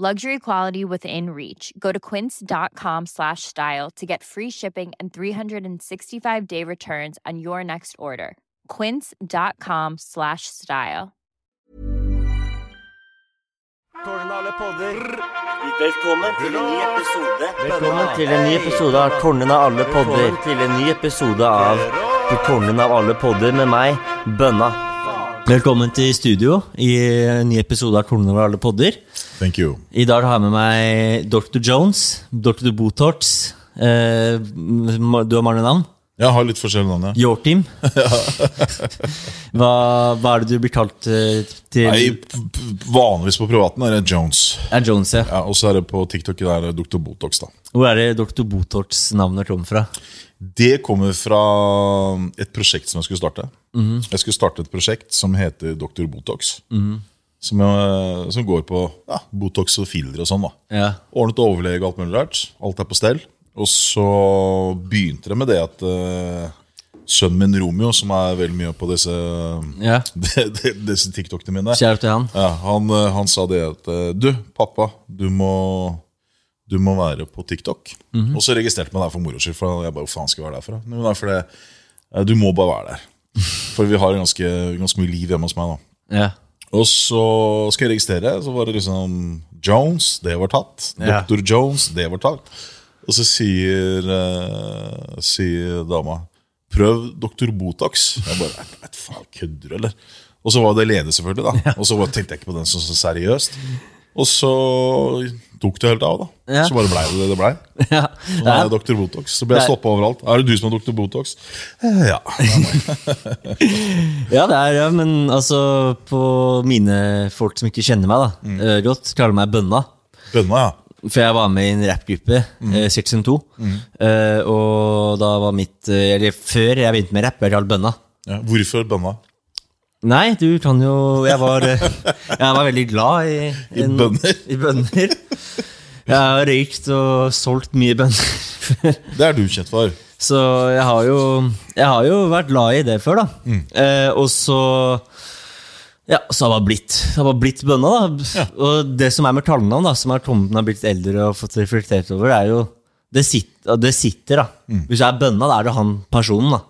Luxury quality within reach. Go to quince.com slash style to get free shipping and 365 day returns on your next order. Quince.com slash style. Kongen av alle podder. Velkommen til en ny episode. Velkommen til en ny episode av Kongen av alle podder. Til en ny episode av Kongen av alle podder med meg, Bønna. Velkommen til studio i en ny episode av Kongen over alle podder. Thank you. I dag har jeg med meg Dr. Jones, Dr. Botorts. Eh, du har mange navn. Jeg har litt forskjellige navn, ja. Your Team. hva, hva er det du blir kalt eh, til? Nei, Vanligvis på privaten er det Jones. Er Jones, ja. Ja, Og så er det på TikTok det er Dr. Botox. da Hvor er det Dr. Botorts navnet kommer fra? Det kommer fra et prosjekt som jeg skulle starte. Jeg skulle starte et prosjekt som heter Dr. Botox. Som, jeg, som går på ja, Botox og filler og sånn. da Ja. Ordnet overlege og alt mulig rart. Alt er på stell. Og så begynte det med det at uh, sønnen min Romeo, som er veldig mye på disse, ja. disse TikTokene mine. Ja, han, eh, han sa det at eh, Du, pappa, du må, du må være på TikTok. Og så registrerte meg der for moro skyld. For jeg bare, faen skal jeg være der for? Men det er fordi eh, Du må bare være der. For vi har ganske, ganske mye liv hjemme hos meg. da Ja. Og så skal jeg registrere, så var det liksom Jones, det var tatt. Ja. Dr. Jones, det var tatt. Og så sier, uh, sier dama Prøv Dr. Botox. Jeg bare faen, Kødder du, eller? Og så var det Lene, selvfølgelig. da Og så tenkte jeg ikke på den så, så seriøst. Og så tok det helt av, da. Ja. Så bare blei det det det blei. Ja. Så nå er jeg Dr. Botox. Så ble jeg stoppa overalt. Er det du som er Dr. Botox? Eh, Ja. ja, det er ja, men altså På mine folk som ikke kjenner meg da mm. godt, kaller meg Bønna. Bønna, ja. For jeg var med i en rappgruppe, mm. Section 2. Eh, og da var mitt eh, Eller før jeg begynte med rapp, jeg kalt Bønna. ja. Hvorfor bønna? Nei, du kan jo Jeg var, eh, jeg var veldig glad i I bønner? I bønner. Jeg har røykt og solgt mye bønner. Det er du kjent for. Så jeg har jo Jeg har jo vært glad i det før, da. Mm. Eh, og så Ja, så har jeg blitt har bare blitt bønna, da. Og det som er med tallnavn, da, som er Tomten har blitt eldre og fått reflektert over, det er jo Det sitter, det sitter da. Mm. Hvis jeg er bønna, da er det han personen, da.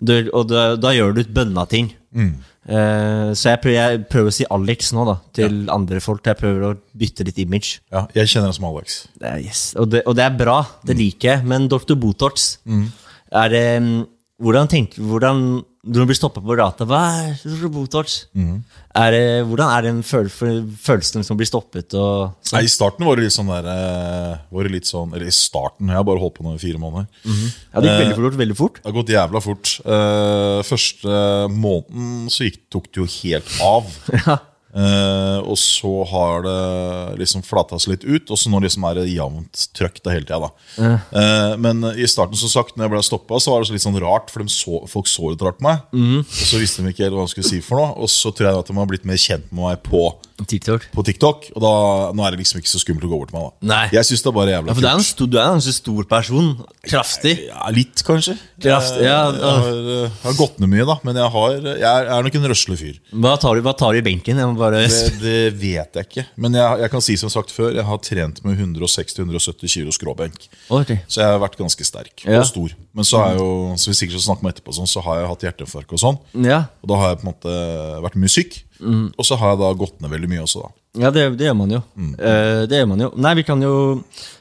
Du, og da, da gjør du et bønna-ting. Mm. Eh, så jeg prøver, jeg prøver å si Alex nå, da, til andre folk. Jeg prøver å bytte litt image. Ja, jeg kjenner deg som Alex. Er, yes. og, det, og det er bra, det liker jeg. Men Dr. Botorts er det, mm, hvordan, tenker, hvordan Når du blir stoppet på gata Hva er Dr. Mm. Er det, hvordan er den føl følelsen som blir stoppet? Og, sånn? Nei, I starten var det litt sånn der eh, var det litt sånn, Eller i starten, jeg har bare holdt på nå i fire måneder. ja, det gikk veldig fort. Veldig fort. Det har gått jævla fort. Eh, første måneden så gikk, tok det jo helt av. Eh, og så har det liksom flata seg litt ut, og så nå liksom er det jevnt trøkk det hele tida. da. Uh, men i starten, som sagt, når jeg ble stoppa, så var det så litt sånn rart, for så, folk så litt rart på meg. Og så visste de ikke helt hva de skulle si for noe, og så tror jeg at de har blitt mer kjent med meg på TikTok. på TikTok. Og da, nå er det liksom ikke så skummelt å gå bort til meg. da Nei. Jeg synes det er bare jævla Ja, for det er, en kult. stor, du er en ganske stor person. Kraftig. Ja, litt, kanskje. Kraft, jeg, ja, jeg, har, eh, jeg har gått ned mye, da. Men jeg, har, jeg, er, er nok en røslig fyr. Hva tar du, hva tar du i benken? Jeg må bare... Det, det vet jeg ikke. Men jeg, jeg kan si som sagt før, jeg har trent med 160-170 kilo skråbenk. Ok. Så jeg har vært ganske sterk Ja. og stor. Men så har jeg jo, som vi sikkert skal snakke om etterpå, sånn, så har jeg hatt hjerteinfarkt og sånn. Ja, Og da har jeg på en måte vært mye syk. Og så har jeg da gått ned veldig mye også, da. ja det, det gjør man jo. Mm. Uh, det gjør man jo. Nei, vi kan jo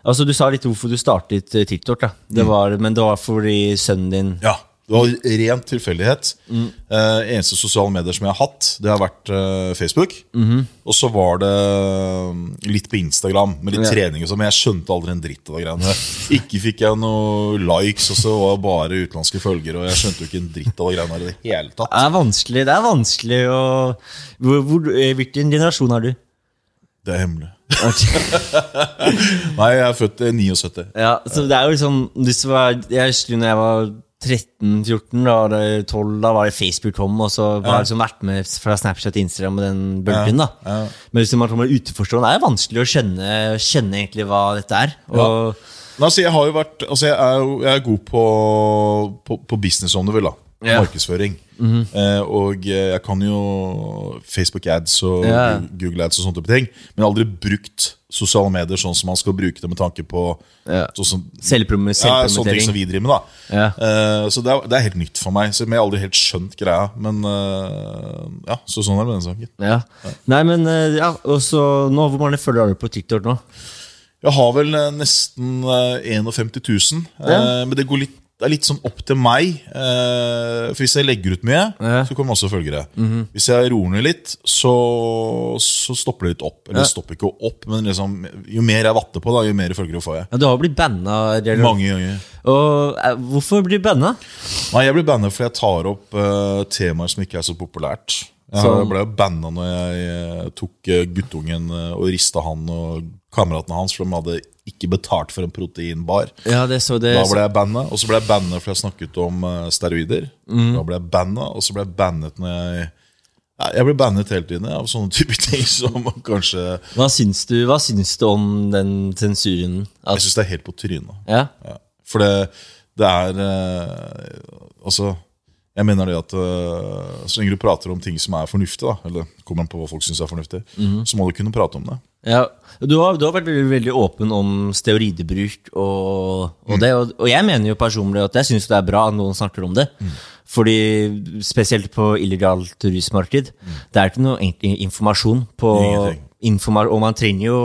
Altså, du sa litt hvorfor du startet eh, TikTok, da. Det var, Men det var fordi sønnen din Ja, det var ren tilfeldighet. Eh, eneste sosiale medier som jeg har hatt, det har vært eh, Facebook. Og så var det eh, litt på Instagram, med litt Ja. trening og sånn. Men jeg skjønte aldri en dritt av de greiene. Ikke fikk jeg noen likes, og så var det bare utenlandske følgere. Og jeg skjønte jo ikke en dritt av de greiene i det hele tatt. Det er vanskelig. Det er vanskelig å hvor, hvor, eh, Hvilken generasjon er du? Det er hemmelig. Nei, jeg er født i 79. Ja, så det er jo liksom var, Jeg husker når jeg var 13-14, da var det 12, da var det Facebook kom, og så var jeg liksom vært med fra Snapchat til Instagram og den bølgen. da ja. Men hvis man kommer utenforstående, det er vanskelig å skjønne, skjønne egentlig hva dette er. Og, Nei, altså, jeg vært Altså, jeg er, jeg er god på, på, på business, om du vil. da Ja. Markedsføring. eh, og eh, jeg kan jo Facebook ads og yeah. Google ads og sånne type ting. Men jeg har aldri brukt sosiale medier sånn som man skal bruke det med tanke på yeah. sånn som, Selvprom ja, sånne ting som vi driver med. da Ja. Eh, Så det er, det er helt nytt for meg. Så jeg har aldri helt skjønt greia. Men eh, ja, så sånn er det med den saken. Ja. Nei, men eh, ja, og så nå, Hvor mange følgere har du på TikTok nå? Jeg har vel eh, nesten eh, 51 000. eh, Ja. Men det går litt det er litt sånn opp til meg. eh, For Hvis jeg legger ut mye, Ja. så kommer masse følgere. Hvis jeg roer ned litt, så, så stopper det litt opp. Eller Ja. stopper ikke opp, men liksom, jo mer jeg vatter på, da, jo mer følgere får jeg. Ja, Du har blitt banna. Mange ganger. Og eh, Hvorfor blir du banna? Nei, Jeg blir banna fordi jeg tar opp eh, temaer som ikke er så populært. Jeg Så- ble jo banna når jeg tok guttungen og rista han og kameratene hans, for de hadde ikke betalt for en proteinbar. Ja, det så det Da ble jeg bannet, og så ble jeg bannet for jeg snakket om eh, steroider. Da ble jeg bannet, og så ble jeg bannet når jeg Jeg ble bannet hele tiden av sånne type ting som kanskje Hva syns du, hva syns du om den sensuren? Jeg At, syns det er helt på trynet. ja? Ja. For det, det er eh, Altså, jeg mener det at eh, så lenge du prater om ting som er fornuftig, da, eller kommer an på hva folk syns er fornuftig, så må du kunne prate om det. Ja, du har, du har vært veldig, veldig åpen om steroidebruk og, og det, og, og jeg mener jo personlig at jeg syns det er bra at noen snakker om det. Fordi spesielt på illegalt turistmarked, det er ikke noe informasjon på informa Og man trenger jo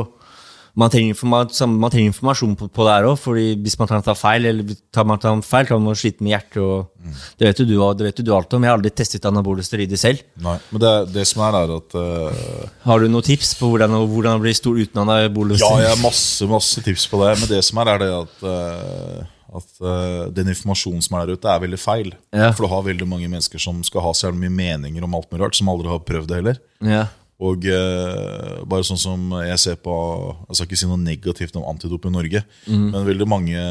man trenger, man trenger informasjon på, på det her òg, Fordi hvis man tar feil, eller tar man tar feil, kan man slite med hjertet. Og, det, vet du, det vet jo du alt om. Jeg har aldri testet anabole steroider selv. Nei, Men det, det som er, er at uh... Har du noen tips på hvordan, hvordan bli stor uten anabole Ja, jeg har masse, masse tips på det. Men det som er, er det at, uh at uh, den informasjonen som er der ute, er veldig feil. Ja. For du har veldig mange mennesker som skal ha så mye meninger om alt mulig rart, som aldri har prøvd det heller. Ja. Og eh, bare sånn som jeg ser på Jeg skal ikke si noe negativt om antidop i Norge, men veldig mange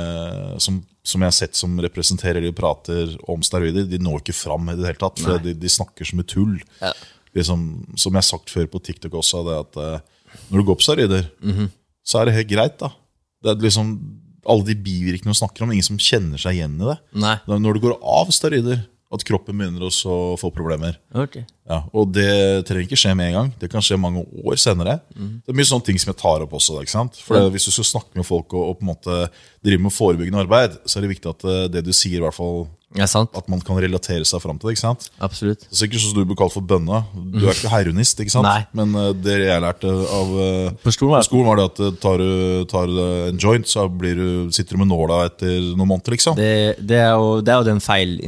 som, som jeg har sett som representerer eller prater om steroider, de når ikke fram i det hele tatt. For de, de snakker som et tull. Ja. Liksom, som jeg har sagt før på TikTok også, det at eh, når du går på steroider, så er det helt greit. da Det er liksom Alle de bivirkningene du snakker om, ingen som kjenner seg igjen i det. Nei. Når du går av steroider, at kroppen begynner å få problemer. Okay. Ja, og det trenger ikke skje med en gang. Det kan skje mange år senere. Det er mye sånne ting som jeg tar opp også. ikke sant? For det, Hvis du skal snakke med folk og, og på en måte drive med forebyggende arbeid, så er det viktig at eh, det du sier, i hvert fall Ja, sant. at man kan relatere seg fram til det. ikke sant? Absolutt. Det er sikkert sånn som du blir kalt for bønne. Du er ikke heroinist, ikke sant? Nei. Men uh, det jeg lærte av uh, På skolen var det- skolen, var det at eh, tar du tar du en joint, så blir du, sitter du med nåla etter noen måneder, liksom. Det, det, er jo, det er jo den feil,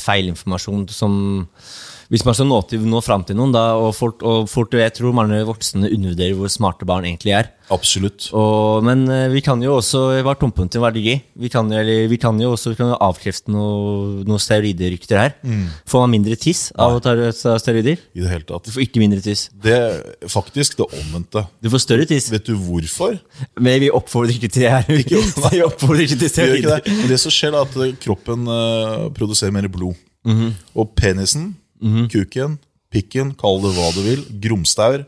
feilinformasjonen som Hvis man skal nå, til, nå fram til noen, da, og, fort, og fort, jeg tror mange voksne undervurderer hvor smarte barn egentlig er. Absolutt. Og, men eh, vi kan jo også være tompunkter veldig verdi Vi kan, eller, vi kan jo også vi kan jo avkrefte noe- noen steroiderykter her. Får man mindre tiss av å ta ta steroider? I det hele tatt. Du får ikke mindre tiss. Det er faktisk det omvendte. Du får større tiss. Vet du hvorfor? Men vi oppfordrer ikke til det her. Vi oppfordrer ikke til ikke steroider. det. Det som skjer, er at eh, kroppen uh, produserer mer blod. Mhm. Og penisen, kuken, pikken, kall det hva du vil, grumstaur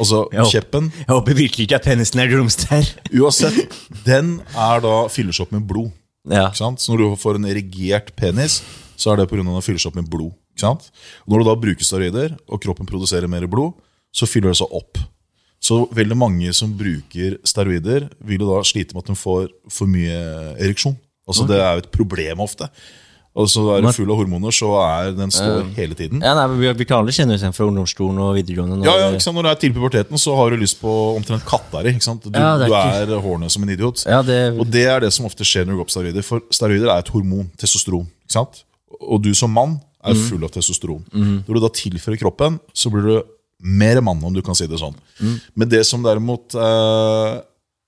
Altså Ja. kjeppen. Jeg håper virkelig ikke at penisen er grumstaur. Uansett, den er da fylles opp med blod. Ja. Så når du får en erigert penis, så er det pga. at den fylles opp med blod. Når du da bruker steroider, og kroppen produserer mer blod, så fyller det seg opp. Så veldig mange som bruker steroider, vil jo da slite med at de får for mye ereksjon. Altså Det er jo et problem ofte. Og så er du full av hormoner, så er den står hele tiden. Ja, nei, vi, vi kan alle kjenne oss igjen fra ungdomsskolen og videregående. Ja, ja, ikke? Når du er til puberteten, så har du lyst på omtrent katteri. ikke sant? Du, Ja, er, du er hårene som en idiot. Ja, det- Og det er det som ofte skjer når du går på steroider. For steroider er et hormon, testosteron. ikke sant? Og du som mann er Mhm. full av testosteron. Når du da tilfører kroppen, så blir du mer mann, om du kan si det sånn. Mm. Men det som derimot eh,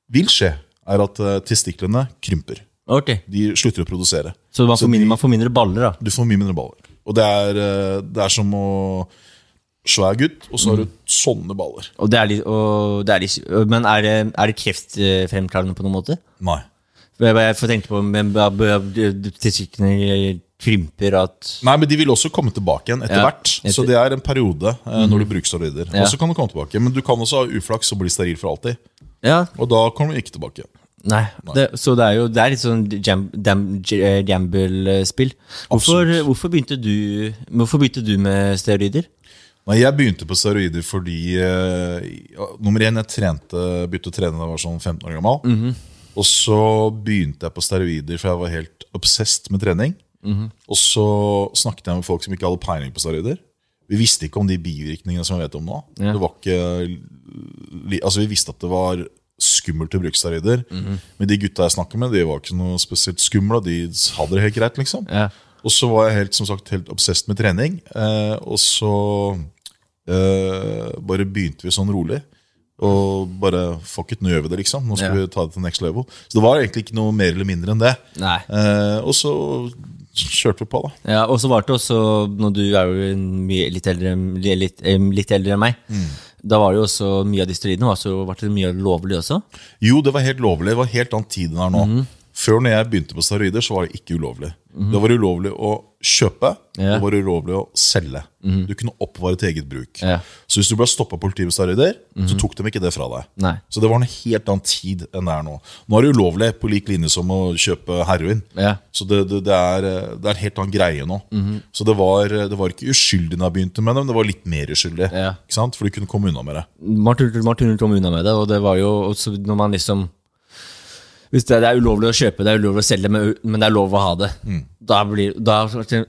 vil skje, er at eh, testiklene krymper. Ok, De slutter å produsere. Så man får, mindre, man får mindre baller, da. Du får mye mindre baller. Og det er, eh, det er som å svær gutt, og så har du sånne baller. Er litt, er litt, men er det, er det kreftfremkallende på noen måte? Nei. Jeg, får tenke på testiklene krymper at Nei, men de vil også komme tilbake igjen etter Ja, hvert. Så det er en periode mm. når du bruker steroider. Ja. Og så kan du komme tilbake. Men du kan også ha uflaks og bli steril for alltid. Ja, Og da kommer du ikke tilbake. Nei. Det, så det er jo det er litt sånn jam, dam- eh, gamble-spill. Hvorfor, hvorfor, begynte du, hvorfor begynte du med steroider? Nei, Jeg begynte på steroider fordi uh, Nummer én, jeg trente, begynte å trene da jeg var sånn 15 år gammel. Mhm. Og så begynte jeg på steroider, for jeg var helt obsessed med trening. Mhm. Og så snakket jeg med folk som ikke hadde peiling på steroider. Vi visste ikke om de bivirkningene som vi vet om nå. Ja. Det var ikke, altså Vi visste at det var skummelt å bruke steroider. Mhm. Men de gutta jeg snakker med, de var ikke noe spesielt skumle. De hadde det helt greit. liksom Ja. og så var jeg helt, som sagt, helt obsessed med trening. Eh, og så eh, bare begynte vi sånn rolig. Og bare fuck it, nå gjør vi det, liksom. Nå skal Ja. vi ta det til next level. Så det var egentlig ikke noe mer eller mindre enn det. Eh, og så kjørte vi på, da. Ja, og så var det også, når du er jo mye litt eldre, litt, eh, litt eldre enn meg, da var det jo også mye av de stridene var så var det mye lovlig også. Jo, det var helt lovlig. Det var helt annen tid enn det er nå. Før når jeg begynte på steroider, så var det ikke ulovlig. Det var ulovlig å kjøpe, yeah. det var ulovlig å selge. Du kunne oppvare til eget bruk. Yeah. Så hvis du ble stoppa av politiet med steroider, så tok de ikke det fra deg. Nei. Så det var en helt annen tid enn det er nå. Nå er det ulovlig på lik linje som å kjøpe heroin. Yeah. Så det, det, det, er, det er en helt annen greie nå. Så det var, det var ikke uskyldig da jeg begynte med det, men det var litt mer uskyldig. For du kunne komme unna med det. Man turte man turte komme unna med det, og det var jo når man liksom hvis det, er ulovlig å kjøpe, det er ulovlig å selge, men, men det er lov å ha det. Da blir, da,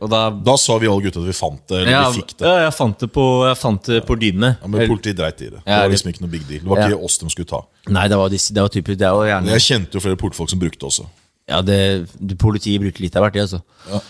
da Da sa vi alle gutta at vi fant det, eller ja, vi fikk det. ja, jeg fant det på, jeg fant det på dynene. Ja, men politiet dreit i det. Det var liksom ikke noe big deal. Det var Ja. ikke oss de skulle ta. Nei, det var, det var typisk det. var gjerne, Jeg kjente jo flere portfolk som brukte også. ja, det, politiet bruker litt av hvert, det, altså.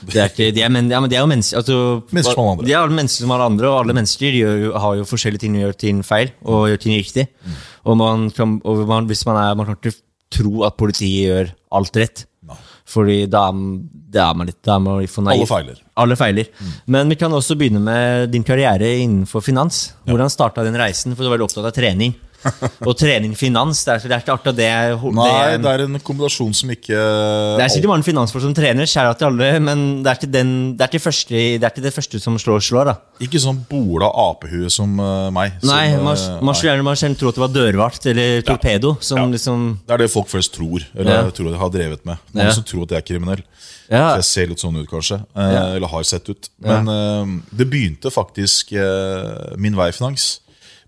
Det er ikke, de, er, men, ja, men de er jo mennesker altså, Mennesker som alle andre. De er alle mennesker som alle andre, og alle mennesker gjør, har jo forskjellige ting og gjør ting feil, og gjør ting riktig. Mm. Og, man kan, og man, hvis man er Man kan ikke tro at politiet gjør alt rett. Nei. Fordi da, er- er man litt da er man litt for naiv. Alle feiler. Mm. Alle feiler. Men vi kan også begynne med din karriere innenfor finans. Hvordan starta den reisen? For du var veldig opptatt av trening. Og trening finans, det er, det er ikke akkurat det Nei, det, det er en kombinasjon som ikke det er sikkert mange finansfolk som trener, kjære til alle, men det er ikke, den, det, er ikke første, det er ikke det første som slår, slår da. Ikke sånn bola apehue som uh, meg. som, Nei, man, eh, man skulle gjerne man skulle tro at det var dørvakt eller torpedo. Som Ja. liksom Det er det folk flest tror, eller Ja. tror jeg har drevet med. Mange Ja. som tror at jeg er kriminell. Ja. Jeg ser litt sånn ut, kanskje. eh, Ja. Eller har sett ut. Men eh, det begynte faktisk eh, Min vei i finans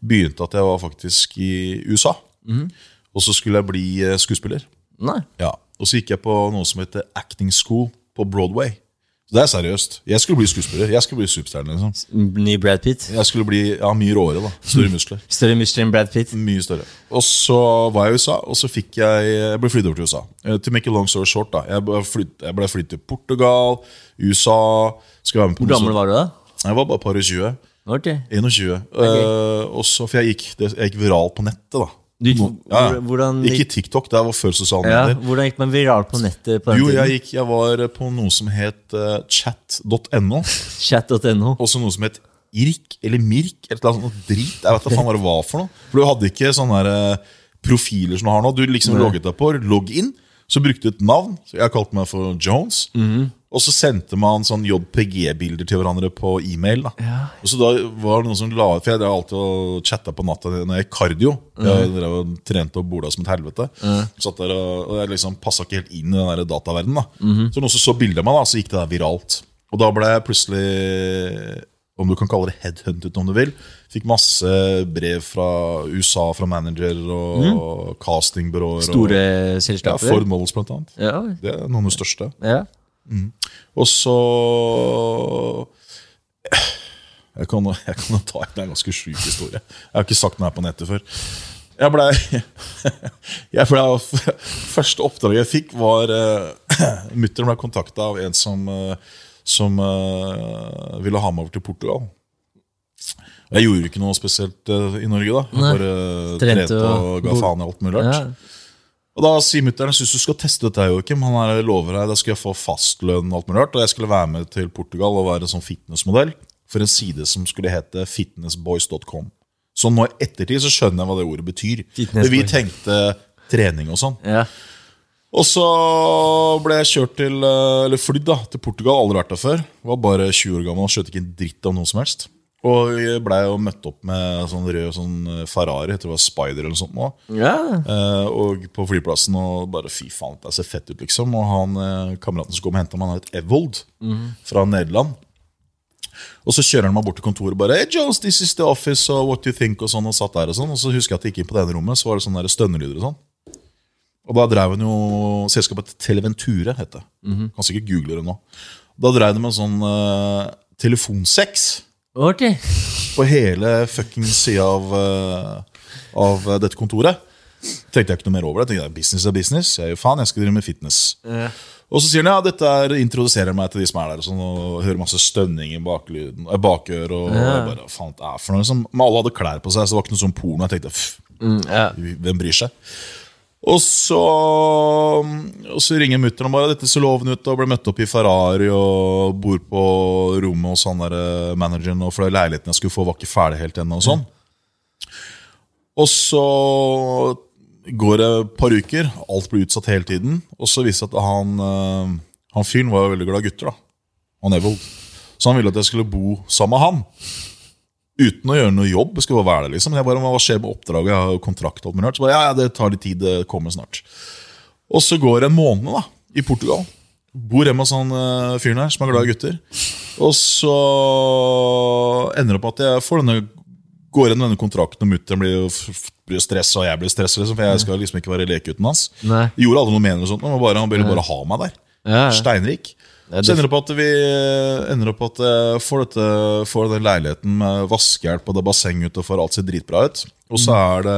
begynte at jeg var faktisk i USA. Mhm. Og så skulle jeg bli eh, skuespiller. Nei. Ja. Og så gikk jeg på noe som heter acting school på Broadway. Så det er seriøst. Jeg skulle bli skuespiller. Jeg skulle bli superstjerne. Liksom. Ny Brad Pitt. Jeg skulle bli ja, mye råere. da Større muskler. Større muskler enn Brad Pitt. Mye større. Og så var jeg i USA, og så fikk jeg Jeg ble flyttet over til USA. Eh, To make a long story short, da. Jeg ble flyttet, jeg ble flyttet til Portugal, USA Hvor gammel var du da? Jeg var bare par og 20. Ok. 21. Eh, og så, For jeg gikk, jeg gikk viral på nettet, da. Du, ja, ja. hvordan, Ikke TikTok, det var før sosiale ja, medier. hvordan gikk man viral på nettet på den Jo, tiden? jeg, gikk, jeg var på noe som het uh, chat.no. Chat.no. Også noe som het IRK eller MIRK. Eller noe sånt drit. Jeg vet da faen hva det var for noe. For du hadde ikke sånne der, uh, profiler som du har nå. Du liksom logget deg på, logg inn, Så brukte de et navn. Så jeg kalte meg for Jones. Og så sendte man sånn JPG-bilder til hverandre på e-mail. da Og så da var det noen som la For jeg drev alltid og chatta på natta når jeg gikk kardio. Jeg drev og trente og bola som et helvete. Satt der og, og jeg liksom passa ikke helt inn i den der dataverdenen. da Så noen som så bildet av meg, da så gikk det der viralt. Og da ble jeg plutselig om du kan kalle det headhunted om du vil. Fikk masse brev fra USA, fra manager og castingbyråer. Store og, ja. Ford Models, blant annet. Ja. Det er noen av de største. ja. Og så Jeg kan, jeg kan ta en, en ganske sjuk historie. Jeg har ikke sagt den her på nettet før. Jeg ble, jeg ble Første oppdraget jeg fikk, var uh, Mutter'n ble kontakta av en som, eh, som eh, ville ha meg over til Portugal. Jeg gjorde ikke noe spesielt eh, i Norge, da. Jeg Nei. bare Trente og ga faen i alt mulig rart. Ja. Og da sier mutter'n jeg synes du skal teste dette, Joakim. Han er lover deg, Da skal jeg få fastlønn og alt mulig rart. Og jeg skulle være med til Portugal og være sånn fitnessmodell for en side som skulle hete fitnessboys.com. Så nå i ettertid så skjønner jeg hva det ordet betyr. Fitnessboy. Men vi tenkte trening og sånn. Ja. Og så ble jeg kjørt til eh, Eller flydd da, til Portugal. Aldri vært der før. Var bare 20 år gammel og skjønte ikke en dritt av noe som helst. Og jeg ble jo møtt opp med sånn rød sånn eh, Ferrari, jeg tror det var Spider eller noe sånt. nå. ja. Eh, og på flyplassen og bare fy faen, det ser fett ut, liksom. Og han eh, kameraten som kom og henta meg, han het Evold fra Nederland. Og så kjører han meg bort til kontoret og bare Hey Jones, this is the office, og what do you think? Og sånn, og satt der og sånn. Og så husker jeg at jeg gikk inn på det ene rommet, så var det sånne der stønnelyder og sånn. Og da drev han jo Selskapet Televenture, het det. Kan sikkert google det nå. Da drev de med sånn uh, telefonsex Ok. på hele fucking sida av, eh, av dette kontoret. Tenkte jeg ikke noe mer over det. Tenkte jeg, Business er business. Jeg er jo faen, jeg skal drive med fitness. Og så sier han ja, dette er, introduserer meg til de som er der, og, sånn, og hører masse stønning i baklyden, eh, bakøret. Og jeg bare, faen det er for noe? Liksom. Alle hadde klær på seg, så det var ikke noe sånn porno. Jeg tenkte, pff, ja. hvem bryr seg? Og så, og så ringer mutter'n bare dette ser lovende ut, og ble møtt opp i Ferrari og bor på rommet hos han der eh, manageren, og for leiligheten jeg skulle få, var ikke ferdig helt ennå. Og sånn. Og så går det et par uker, alt blir utsatt hele tiden, og så viser det seg at han, eh, han fyren var jo veldig glad i gutter. da, Han Evold. Så han ville at jeg skulle bo sammen med han. Uten å gjøre noe jobb. Skal skulle bare være der liksom. Jeg bare, Hva skjer med oppdraget? Jeg har jo kontrakt. og alt. Så bare, ja, ja, det tar litt tid, det kommer snart. Og så går det en måned da, i Portugal. Bor hjemme hos han uh, fyren her som er glad i gutter. Og så ender det opp at jeg får denne, går gjennom denne kontrakten, og mutter'n blir blir stressa, og jeg blir stressa, liksom, for jeg skal liksom ikke være lekegutten hans. Nei. Jeg gjorde aldri noe med det, men bare, han ville bare ha meg der. Ja. Steinrik. Så ender det opp at vi ender opp at jeg får, dette, får den leiligheten med vaskehjelp og det basseng ute og får alt ser dritbra ut. Og så er det,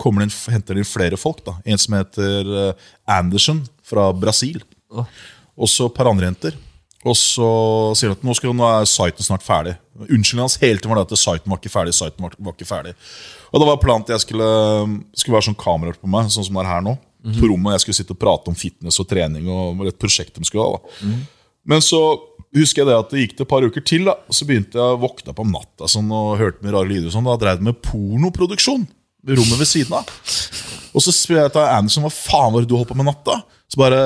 kommer det inn, henter det inn flere folk. da En som heter eh, Anderson fra Brasil. Og så et par andre jenter. Og så sier de at nå, skal, nå er siten snart ferdig. Unnskyldningen hans hele tiden var det at siten var ikke ferdig. siten var, var ikke ferdig Og det var planen at jeg skulle, skulle være sånn kameraer på meg, sånn som det er her nå. På rommet Jeg skulle sitte og prate om fitness og trening og et prosjekt de skulle ha. da men så husker jeg det at det gikk det et par uker til. da Så begynte jeg å våkne opp om natta sånn, og hørte mye rare lyder. og Sånn, da drev det med pornoproduksjon i rommet ved siden av. Og så spør jeg til Anderson hva faen var det du holdt på med natta. Så bare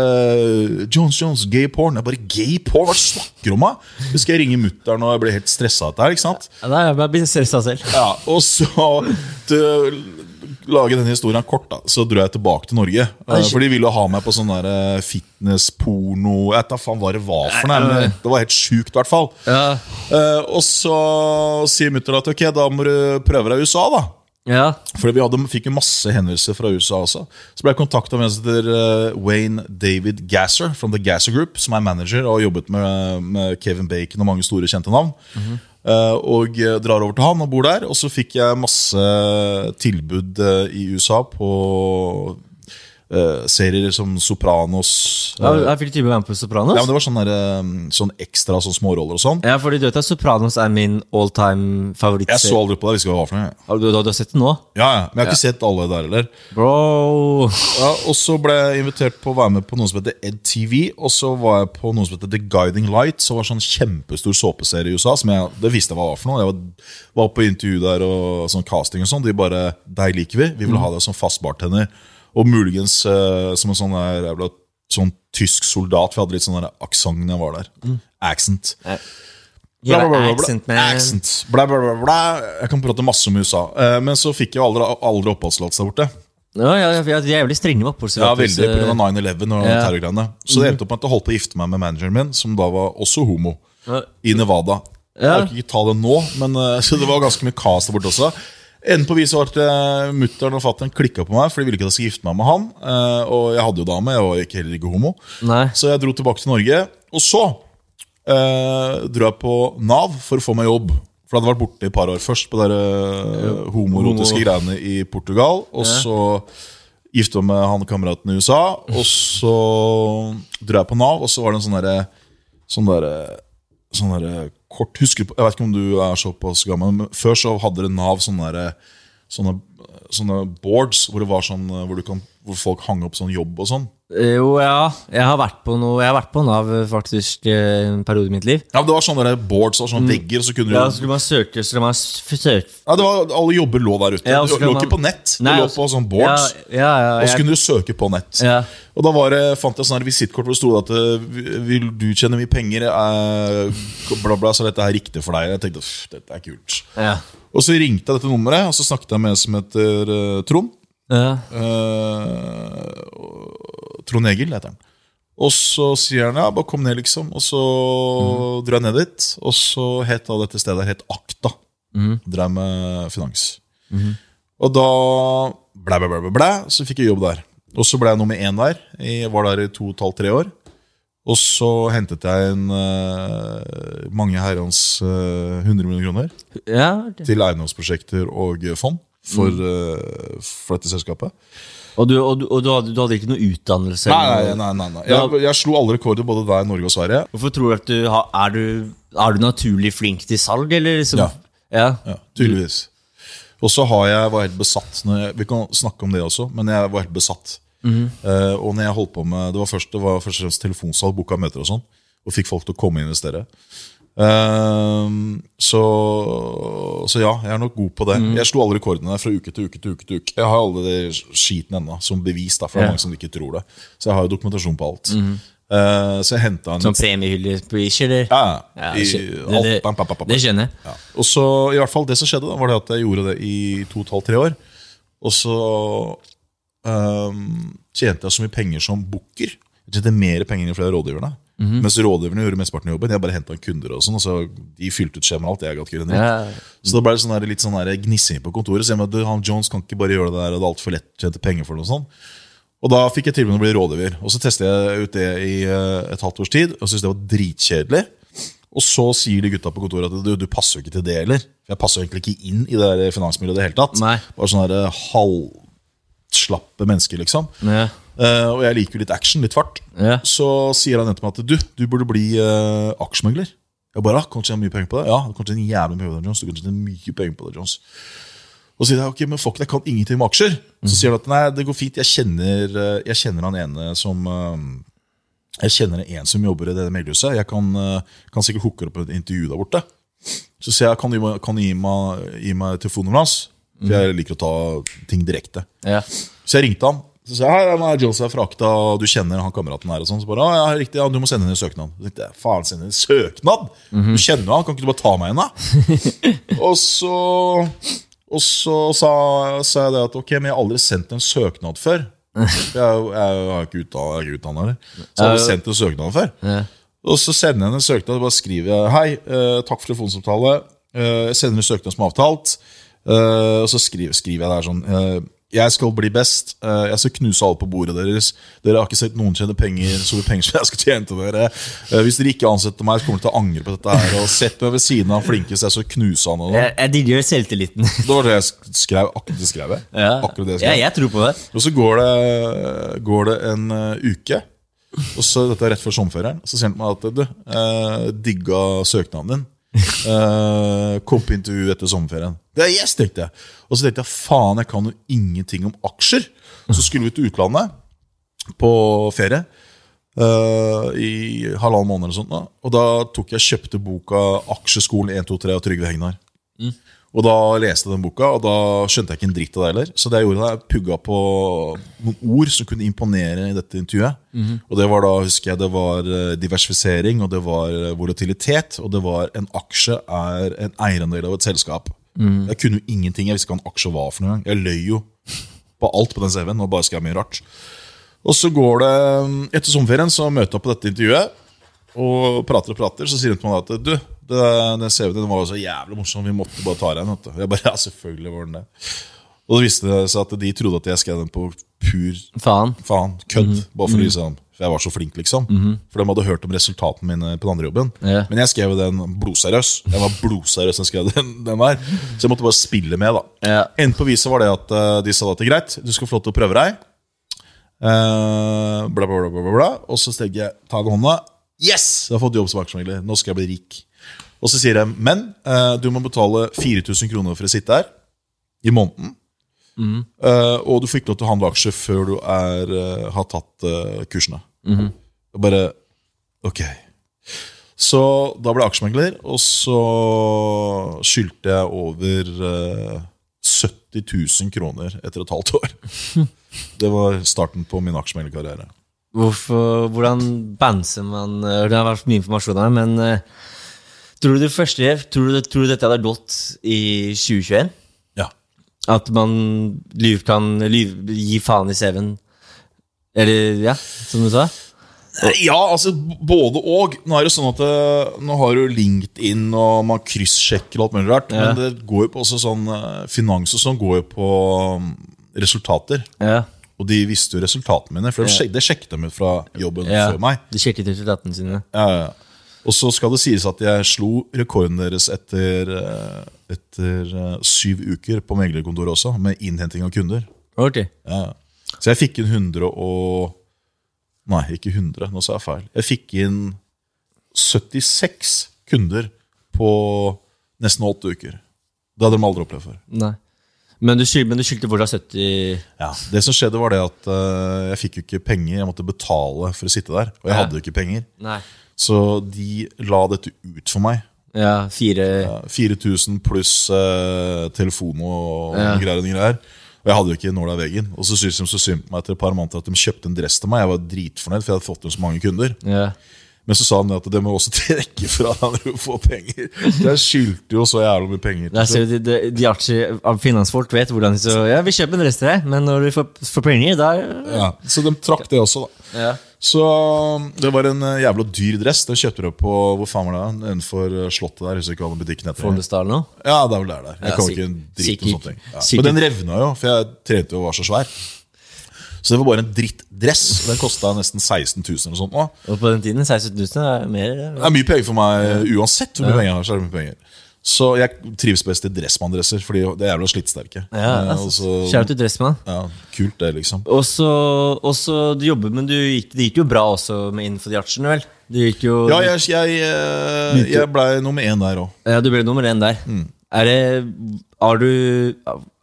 Jones Jones, gay porn. Jeg bare gay porn? Hva snakker du om? da? Skal jeg ringe mutter'n, og jeg blir helt stressa av dette ikke sant? Ja, jeg blir stressa selv. Ja, og så lage denne historien kort, da, så dro jeg tilbake til Norge. Eh, For de ville ha meg på sånn eh, fitness, porno Jeg vet da faen hva det var for noe. Men det var helt sjukt, i hvert fall. Ja. Eh, og så sier mutter'n at ok, da må du prøve deg i USA, da. Ja. For vi hadde, fikk jo masse henvendelser fra USA også. Så ble jeg kontakta av en som heter Wayne David Gasser from The Gasser Group, som er manager og har jobbet med, med Kevin Bacon og mange store kjente navn. Eh, og eh, drar over til han og bor der. Og så fikk jeg masse tilbud eh, i USA på eh, serier som Sopranos. Ja, jeg fikk tilbud på Sopranos. ja, men det var sånne, der, eh, sånn ekstra sånn småroller og sånn. Ja, fordi du vet at Sopranos er min all time favoritt. Jeg så aldri på det. Jeg hva for noe. Har du, du, har sett det nå? Ja, ja, Men jeg har ikke sett alle der heller. Bro! Ja, og så ble jeg invitert på å være med på noe som heter EdTV. Og så var jeg på noe som heter The Guiding Light, som var sånn kjempestor såpeserie i USA. Som jeg, det visste jeg hva var for noe. Jeg var, var på intervju der og sånn casting og sånn. De bare 'Deg liker vi. Vi vil ha deg som fast bartender'. Og muligens uh, som en sånn der jævla sånn tysk soldat, for jeg hadde litt sånn aksent når jeg var der. Accent. Bla, bla, bla, bla, accent. Accent. Bla, bla, bla. Jeg kan prate masse om USA. Uh, men så fikk jeg jo aldri, aldri oppholdstillatelse der borte. Ja, ja, ja, de er jævlig strenge med Ja, oppholdstillatelse. veldig pga. 9-11 og Ja. terrorgreiene. Så det endte opp med at jeg holdt på å gifte meg med manageren min, som da var også homo, Ja. i Nevada. Ja. Jeg kan ikke ta det nå, men eh, så det var ganske mye kaos der borte også. Enden på viset var at eh, mutter'n og fatter'n klikka på meg, for de ville ikke at jeg skulle gifte meg med han. eh, Og jeg hadde jo dame, jeg var ikke, heller ikke homo. Nei. Så jeg dro tilbake til Norge. Og så eh, dro jeg på Nav for å få meg jobb. For jeg hadde vært borte i et par år først på de der, homorotiske Homo. greiene i Portugal. Og så gifta meg med han kameraten i USA. Og så dro jeg på Nav, og så var det en sånn derre Sånn der, sånn derre kort husker Jeg vet ikke om du er såpass gammel, men før så hadde dere Nav sånne, der, sånne, sånne boards hvor det sånn hvor, du kan, hvor folk hang opp sånn jobb og sånn. Jo, ja. Jeg har vært på noe Jeg har vært på Nav faktisk eh, en periode i mitt liv. Ja, men Det var sånne der boards og sånne vegger. Så kunne du, Mm. Ja, så skulle man søke, så skulle man søke Ja, det var, Alle jobber lå der ute. Ja, du lå man... ikke på nett. Du Nei, lå på sånne boards. Ja, ja, ja, og så kunne du søke på nett. Ja. Og da var det, fant jeg sånn visittkort hvor det sto at eh, Vil du tjene mye penger? Eh, bla, bla, så dette er riktig for deg. Jeg tenkte dette er kult. Ja. Og så ringte jeg dette nummeret, og så snakket jeg med en som heter uh, Trond. Ja. Eh, Trond Egil heter han. Og så sier han ja, bare kom ned, liksom. Og så dro jeg ned dit. Og så het da dette stedet het Akta. Drev med finans. Og da blæ, blæ, blæ, blæ, blæ, så fikk jeg jobb der. Og så ble jeg nummer én der. Jeg var der i to og et halvt, tre år. Og så hentet jeg inn uh, mange herrens uh, 100 millioner kroner ja. til eiendomsprosjekter og fond for, mm. for dette selskapet. Og, du, og, du, og du, hadde, du hadde ikke noe utdannelse? Nei, nei, nei, nei. Jeg, jeg slo alle rekorder både der i Norge og Sverige. Hvorfor tror du at du har Er du, er du naturlig flink til salg, eller liksom? Ja. ja. Ja, tydeligvis. Og så har jeg var helt besatt jeg, Vi kan snakke om det også, men jeg var helt besatt. Eh, og når jeg holdt på med Det var først, det var først og fremst telefonsalg, booka møter og sånn. Og fikk folk til å komme og investere. Eh, så, så ja, jeg er nok god på det. Jeg slo alle rekordene fra uke til uke til uke. til uke Jeg har alle de skiten ennå som bevis, da, for det er mange som ikke tror det. Så jeg har jo dokumentasjon på alt. Eh, så jeg henta en Som premiehylle på Ish, eller? Ja, Ja, i, det, det, bam, bam, bam, det skjønner jeg. Ja. Og så, i hvert fall Det som skjedde, da, var det at jeg gjorde det i to og et halvt, tre år. Og så um, tjente jeg så mye penger som booker. Jeg tjente mer penger enn flere av Mhm. Mens rådgiverne gjorde mesteparten av jobben. Jeg bare henta kunder. og sånn, og så De fylte ut skjemaer og alt. jeg gatt ikke yeah. Så da ble det sånn der, litt sånn der gnissing på kontoret. Så jeg med, han Jones kan ikke bare gjøre det der, og det er altfor lett å tjene penger for det. Og sånn. Og da fikk jeg tilbud om å bli rådgiver. Og så testet jeg ut det i eh, et halvt års tid, og syntes det var dritkjedelig. Og så sier de gutta på kontoret at du, du passer jo ikke til det heller. Jeg passer jo egentlig ikke inn i det der finansmiljøet i det hele tatt. Nei. Bare sånne halvslappe mennesker, liksom. Ja. Eh, og jeg liker jo litt action, litt fart. Ja. Så sier han etterpå at du, du burde bli uh, aksjemegler. Jeg bare, ah, kanskje jeg har mye penger på det? Ja, du kan tjene jævlig mye på det, Jones. Du kan tjene mye penger på det, Jones. Og så sier jeg, ok, men fuck, jeg kan ingenting med aksjer. Så sier han at nei, det går fint, jeg kjenner, eh, jeg kjenner han ene som Jeg kjenner en som jobber i det meglerhuset. Jeg kan, kan sikkert hooke opp et intervju der borte. Så sier jeg, kan du kan du gi meg, gi meg telefonnummeret hans? For jeg liker å ta ting direkte. Ja. Så jeg ringte han. Så sa jeg, her er Jones frakta, fra Akta, og du kjenner han kameraten her. og sånn. Så bare, «Ah, ja, riktig, ja, du må sende inn en søknad. Så tenkte jeg, faen, sende inn en søknad? Du kjenner han, kan ikke du bare ta meg inn da? og så, og så sa, sa jeg det at, ok, men jeg har aldri sendt en søknad før. Jeg, er jo- ikke utdanna er her. Så jeg har aldri sendt en søknad før. Ja. Og så sender jeg en søknad og bare skriver jeg, Hei, eh, takk for telefonsamtale. Eh, jeg sender en søknad som avtalt. Eh, og så skriver, skriver jeg der sånn Jeg skal bli best. Eh, jeg skal knuse alle på bordet deres. Dere har ikke sett noen tjene penger så mye penger som jeg skal tjene til dere. Eh, hvis dere ikke ansetter meg, så kommer dere til å angre på dette her. Og sett meg ved siden av han flinkeste, jeg skal knuse han. Jeg, jeg digger selvtilliten. det var det jeg skrev. Akkurat det skrev jeg. Ja. Akkurat det jeg ja, jeg tror på det. Og så går det, går det en eh, uke, og så dette er rett før sommerferien. Så sier han til meg at du, eh, digga søknaden din. Eh, kom på intervju etter sommerferien. Det er yes, tenkte jeg. Og så tenkte jeg faen, jeg kan jo ingenting om aksjer. Så skulle vi til utlandet på ferie. uh, I halvannen måned eller sånt. Da. Og da tok jeg kjøpte boka 'Aksjeskolen 1, 2, 3' av Trygve Hegnar. Og da leste jeg den boka, og da skjønte jeg ikke en dritt av det heller. Så det jeg gjorde jeg pugga på noen ord som kunne imponere i dette intervjuet. Og det var da, husker jeg, det var eh, diversifisering, og det var eh, volatilitet, og det var en aksje er en eierandel av et selskap. Jeg kunne jo ingenting, jeg visste ikke hva en aksje var for noe. gang. Jeg løy jo på alt på den CV-en og bare skrev mye rart. Og så går det, etter sommerferien så møter jeg på dette intervjuet, og prater og prater, så sier hun til meg at du, det, den CV-en var jo så jævlig morsom, vi måtte bare ta den. vet du. Jeg bare, ja, selvfølgelig var den det. Og så viste det seg at de trodde at jeg skrev den på pur Faen. faen, kødd. Bare for, liksom, for jeg var så flink, liksom. For de hadde hørt om resultatene mine på den andre jobben. Yeah. Men jeg skrev den blodseriøs. Jeg var blodseriøs jeg skrev den, den der. Så jeg måtte bare spille med, da. Yeah. Enden på viset var det at eh, de sa at det er greit, du skal få lov til å prøve deg. Uh, bla, bla, bla, bla, bla. Og så steg jeg ta den hånda. Yes! Jeg har fått jobb som aksjemegler. Nå skal jeg bli rik. Og så sier de men eh, du må betale 4000 kroner for å sitte her i måneden. Eh, og du får ikke lov til å handle aksjer før du er, eh, har tatt kursene. Og bare Ok. Så da ble jeg aksjemegler, og så skyldte jeg over eh, 70 000 kroner etter et halvt år. Det var starten på min aksjemeglerkarriere. Hvordan banser man Det har vært mye informasjon her, men eh, tror du det første tror du, tror du dette hadde gått i 2021? Ja. At man lyv, kan lyv, gi faen i CV-en? Eller, ja, som du sa? Ja, altså både og. Nå er det sånn at det, Nå har du LinkedIn, og man kryssjekker og alt mulig rart. Ja. Men det går jo på også sånn eh, finans og sånn går jo på mm, resultater. Ja. Og de visste jo resultatene mine, for de sjek- det sjekket de ut fra jobben ja. før meg. De sjekket resultatene sine. Ja, ja. Og så skal det sies at jeg slo rekorden deres etter, eh, etter eh, syv uker på meglerkontoret også, med innhenting av kunder. Ok. Ja. Så jeg fikk inn 100 og Nei, ikke 100, nå sa jeg feil. Jeg fikk inn 76 kunder på nesten åtte uker. Det hadde de aldri opplevd før. Nei. Men du, skyldte, men du skyldte fortsatt 70 Ja, Det som skjedde, var det at uh, jeg fikk jo ikke penger. Jeg måtte betale for å sitte der, og jeg Ja. hadde jo ikke penger. Nei. Så de la dette ut for meg. Ja, fire Ja, 4000 pluss eh, telefon og Ja. greier og greier. Og jeg hadde jo ikke nåla i veggen. Og så syntes de så synd på meg etter et par måneder at de kjøpte en dress til meg. Jeg var dritfornøyd, for jeg hadde fått inn så mange kunder. Ja. Men så sa han at det må også trekke fra når du får penger. Det jeg skyldte jo så jævlig mye penger. Der ser du, de, de, de finansfolk vet hvordan de så Ja, vi kjøper en dress til deg, men når du får, får penger, da Ja, så de trakk det også, da. Ja. Så det var en eh, jævla dyr dress. Den kjøpte du på hvor faen var det? Innenfor eh, Slottet der. Husker ikke hva den butikken heter. Follestad nå? Ja, det er vel der. der. Jeg Ja, kan ikke en drit om sånne ting. Ja. Men den revna jo, for jeg trente jo og var så svær. Så det var bare en drittdress. Den kosta nesten 16 000 eller sånt. Og på den tiden 16 000 er mer. Det er mye penger for meg uansett hvor mye penger jeg har. så er det mye penger. Så jeg trives best i dressmann-dresser, fordi det er jævla slitsterke. Ja, Eh, altså, Kjære til Dressmann. ja, kult, det, liksom. Og så du jobber, men du gikk, det gikk jo bra også med innenfor de artsene, vel? Du gikk jo Ja, jeg, jeg, eh, jeg blei nummer én der òg. Ja, du ble nummer én der. Mm. Er det Har du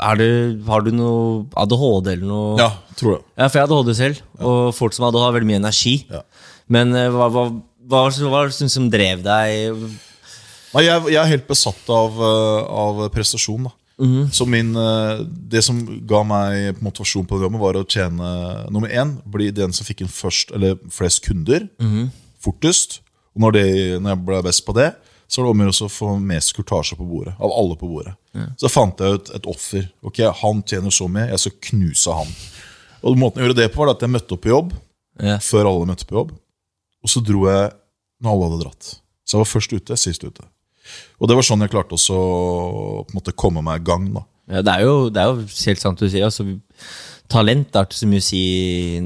er det, Har du noe ADHD eller noe? Ja, tror jeg. Ja, for jeg hadde ADHD selv, og folk som hadde har veldig mye energi. Ja. Men eh, hva, hva, hva, hva var det som- som drev deg? Nei, jeg, jeg er helt besatt av, eh, av prestasjon. da Så min, eh, Det som ga meg motivasjon på programmet, var å tjene nummer én. Bli den som fikk inn først, eller flest kunder fortest. Og når, det, når jeg ble best på det, så var det om å gjøre å få mest kurtasje på bordet. Av alle på bordet. Så fant jeg ut et offer. Ok, Han tjener så mye, jeg skal knuse han. Og Måten jeg gjorde det på, var at jeg møtte opp på jobb Ja. før alle møtte på jobb. Og så dro jeg når alle hadde dratt. Så jeg var først ute, sist ute. Og det var sånn jeg klarte også å på en måte komme meg i gang. da. Ja, det, er jo, det er jo helt sant du sier. Altså, talent er ikke så mye å si.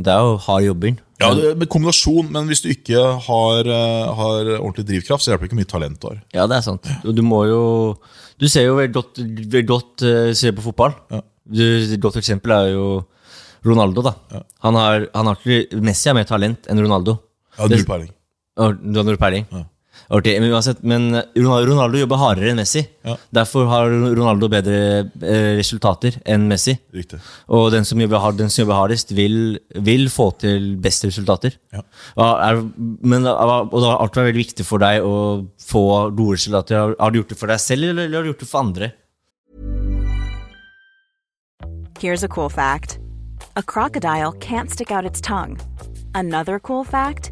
Det er jo hard jobbing. Ja, med kombinasjon, Men hvis du ikke har, eh, har ordentlig drivkraft, så hjelper det ikke mye talent du har. Ja, det er sant. Og du må jo Du ser jo veldig godt, veldig godt uh, ser på fotball. Ja. Du, et godt eksempel er jo Ronaldo. da Han har, han har Messi har mer talent enn Ronaldo. Jeg har null peiling. Du har null peiling? Ja. Ok, men uansett, men Ronaldo, Ronaldo jobber hardere enn Messi. Ja. Derfor har Ronaldo bedre eh, resultater enn Messi. Riktig. Og den som jobber, hard, den som jobber hardest, vil, vil få til best resultater. Ja. Og, er, men, og det har alltid vært veldig viktig for deg å få gode resultater. Har, har du gjort det for deg selv, eller, eller har du gjort det for andre? Here's a cool fact a crocodile can't stick out its tongue. Another cool fact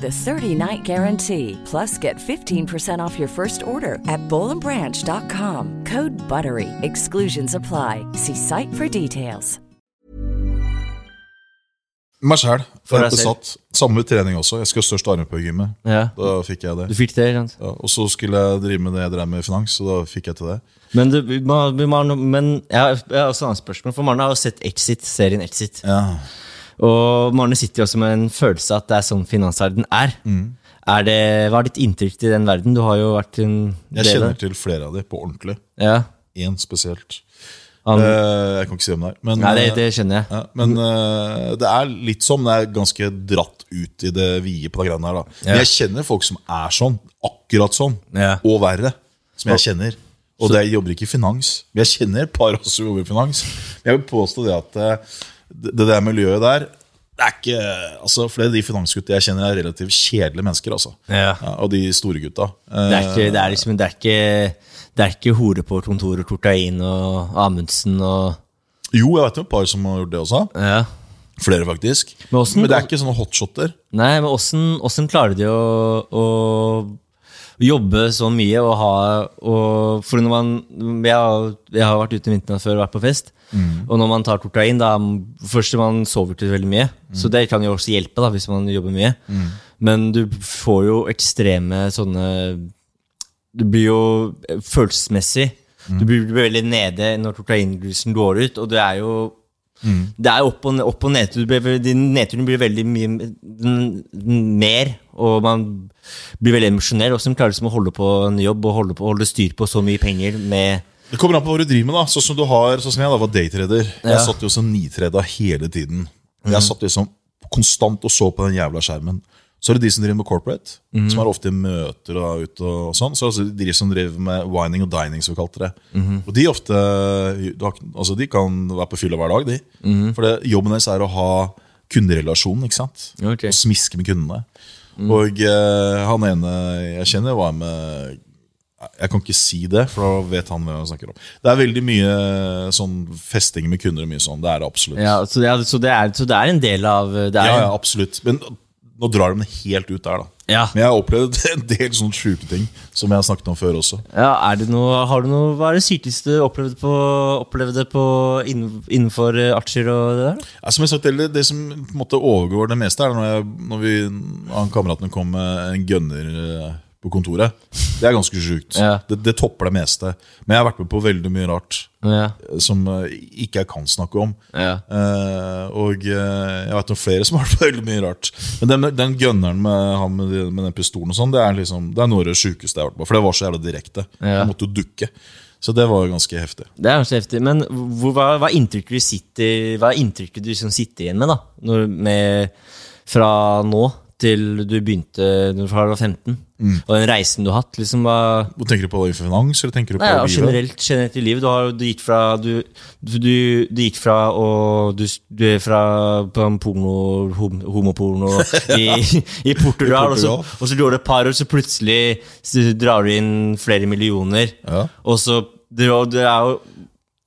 a 30-night guarantee. Plus, get 15% off your first order at bowlandbranch.com. Code BUTTERY. Exclusions apply. See site for details. Meg sjæl. For deg. Besatt. Samme trening også. Jeg skal ha størst arme på gymmet. Ja. Da fikk jeg det. Du fikk det, ikke sant? Ja, og så skulle jeg drive med det jeg drev med i finans, så da fikk jeg til det. Men, du, vi må, vi må, men jeg har, jeg har også et annet spørsmål. For Marne har jo sett Exit, serien Exit. Ja. Og Marne sitter jo også med en følelse at det er sånn finansverden er. Mm. er det, hva er ditt inntrykk til den verden? Du har jo vært en del Jeg kjenner til flere av de på ordentlig. Ja. Én spesielt. Han, uh, jeg kan ikke si hvem det er. Men, nei, det, eh, det skjønner jeg. ja, men uh, det er litt sånn. Det er ganske dratt ut i det vide på de greiene her. da Ja. Men jeg kjenner folk som er sånn. Akkurat sånn. Ja. Og verre. Som jeg kjenner. Og det jeg jobber ikke i finans. Men jeg kjenner et par også som jobber i finans. Jeg vil påstå det at eh, det, der miljøet der det er ikke, altså Flere av de finansgutta jeg kjenner, er relativt kjedelige mennesker. altså Ja. Og de store gutta. Det er ikke, det er liksom, det er ikke, det er ikke hore på kontoret, Tortein og Amundsen og Jo, jeg vet jo et par som har gjort det også. Ja. Flere, faktisk. Men hvordan- det er ikke sånne hotshotter. Nei, men åssen åssen klarer de å, å jobbe så mye og ha og, For når man jeg har, jeg har vært ute i vinteren før og vært på fest. Og når man tar kokain, da Først man sover til veldig mye. Så det kan jo også hjelpe da hvis man jobber mye. Men du får jo ekstreme sånne Du blir jo følelsesmessig Du blir, du blir veldig nede når Torteingrusen går ut, og det er jo det er opp og, opp og nedtur. Nedturen blir veldig mye mer, og man blir veldig emosjonell. Hvordan klarer du liksom å holde på en jobb og holde, på, holde styr på så mye penger med Det kommer an på hva du driver med. da Sånn som du har, sånn som jeg da var daytrader. Jeg satt jo som nitreda hele tiden. Jeg satt liksom konstant og så på den jævla skjermen. Så er det de som driver med corporate, som er ofte i møter og ute og sånn. Så er det de som driver med wining og dining, som vi kalte det. Og de ofte altså De kan være på fylla hver dag, de. For det, jobben deres er å ha kunderelasjon, ikke sant? Okay. Og smiske med kundene. Og eh, han ene jeg kjenner, var med jeg kan ikke si det, for da vet han hvem jeg snakker om. Det er veldig mye sånn festing med kunder og mye sånn. Det er det absolutt. ja, så, det er, så, det er, så det er en del av det er, ja, ja, absolutt. Men nå drar de det helt ut der, da. Ja. Men jeg har opplevd en del sånne sjuke ting som jeg har snakket om før også. Ja, er det noe, har du noe, Hva er det sykeste du opplevde, på, opplevde på innenfor eh, og det der? Ja, som jeg sa det, Det som på en måte overgår det meste, er når, jeg, når vi, han kameraten kom med en gunner eh, på kontoret. Det er ganske sjukt. Ja. Det, det topper det meste. Men jeg har vært med på veldig mye rart Ja. eh, som eh, ikke jeg kan snakke om. Ja. Eh, og eh, jeg vet om flere som har vært på veldig mye rart. Men den, den gunneren med, han med, med den pistolen og sånn, det er liksom Det er noe av det sjukeste jeg har vært på. For det var så jævla direkte. Jeg måtte jo dukke. Så det var jo ganske heftig. Det er ganske heftig, men hvor, hva, hva, er inntrykket du sitter, hva er inntrykket du liksom sitter igjen med, da? Når, med, fra nå til du begynte når du var 15? Mm. Og den reisen du har hatt? liksom var... Tenker du på finans, eller tenker du på Nei, ja, livet? generelt, generelt i livet. Du, har, du gikk fra Du, du, du, du gikk fra å du, du er fra på en porno, hom, homoporno i, i Portugal, og så, og så gjorde du et par år, så plutselig så drar du inn flere millioner. Ja. Og så det, er- det er jo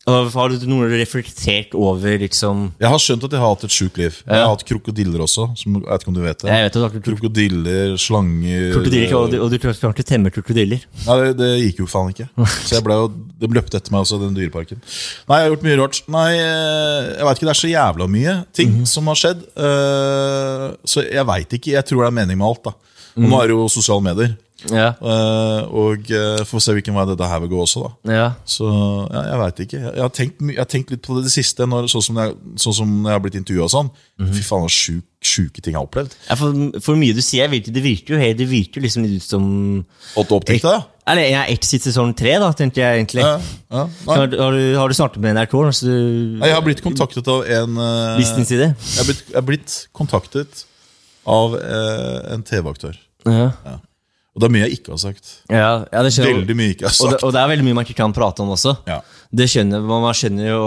Har du noen reflektert over liksom Jeg har skjønt at jeg har hatt et sjukt liv. Jeg har hatt krokodiller også. Som, jeg vet ikke om du vet det. Jeg vet at Krokodiller, slanger krokodiller, og, du- og du klarte ikke temme krokodiller. Nei, det, det gikk jo faen ikke. Så jeg ble jo, De løpte etter meg også, den dyreparken. Nei, jeg har gjort mye rart. Nei, eh, jeg vet ikke, Det er så jævla mye ting som har skjedd. Eh, så jeg veit ikke. Jeg tror det er mening med alt. da Og Nå er det jo sosiale medier. Ja, Uh, og uh, får se hvilken vei dette her vil gå også, da. ja. Så ja, jeg veit ikke. Jeg, jeg, har tenkt, jeg har tenkt litt på det, det siste, når, sånn, som jeg, sånn som jeg har blitt intervjua og sånn. Fy faen, så sjuk, sjuke ting jeg har opplevd. Ja, for, for mye du sier, virker, det virker jo helt, det virker liksom litt ut som Åtte opptrykte det? Eller jeg er Exit sesong tre, da, tenkte jeg egentlig. ja, ja. Har, har, du, har du snakket med NRK? Altså, du, Jeg har blitt kontaktet av en uh, Business-side? jeg, jeg er blitt kontaktet av uh, en TV-aktør. Ja. Og det er mye jeg ikke har sagt. Ja, ja, det skjønner. Veldig mye jeg ikke har Og det, sagt. og det er veldig mye man ikke kan prate om også. Ja. Det skjønner man, man skjønner jo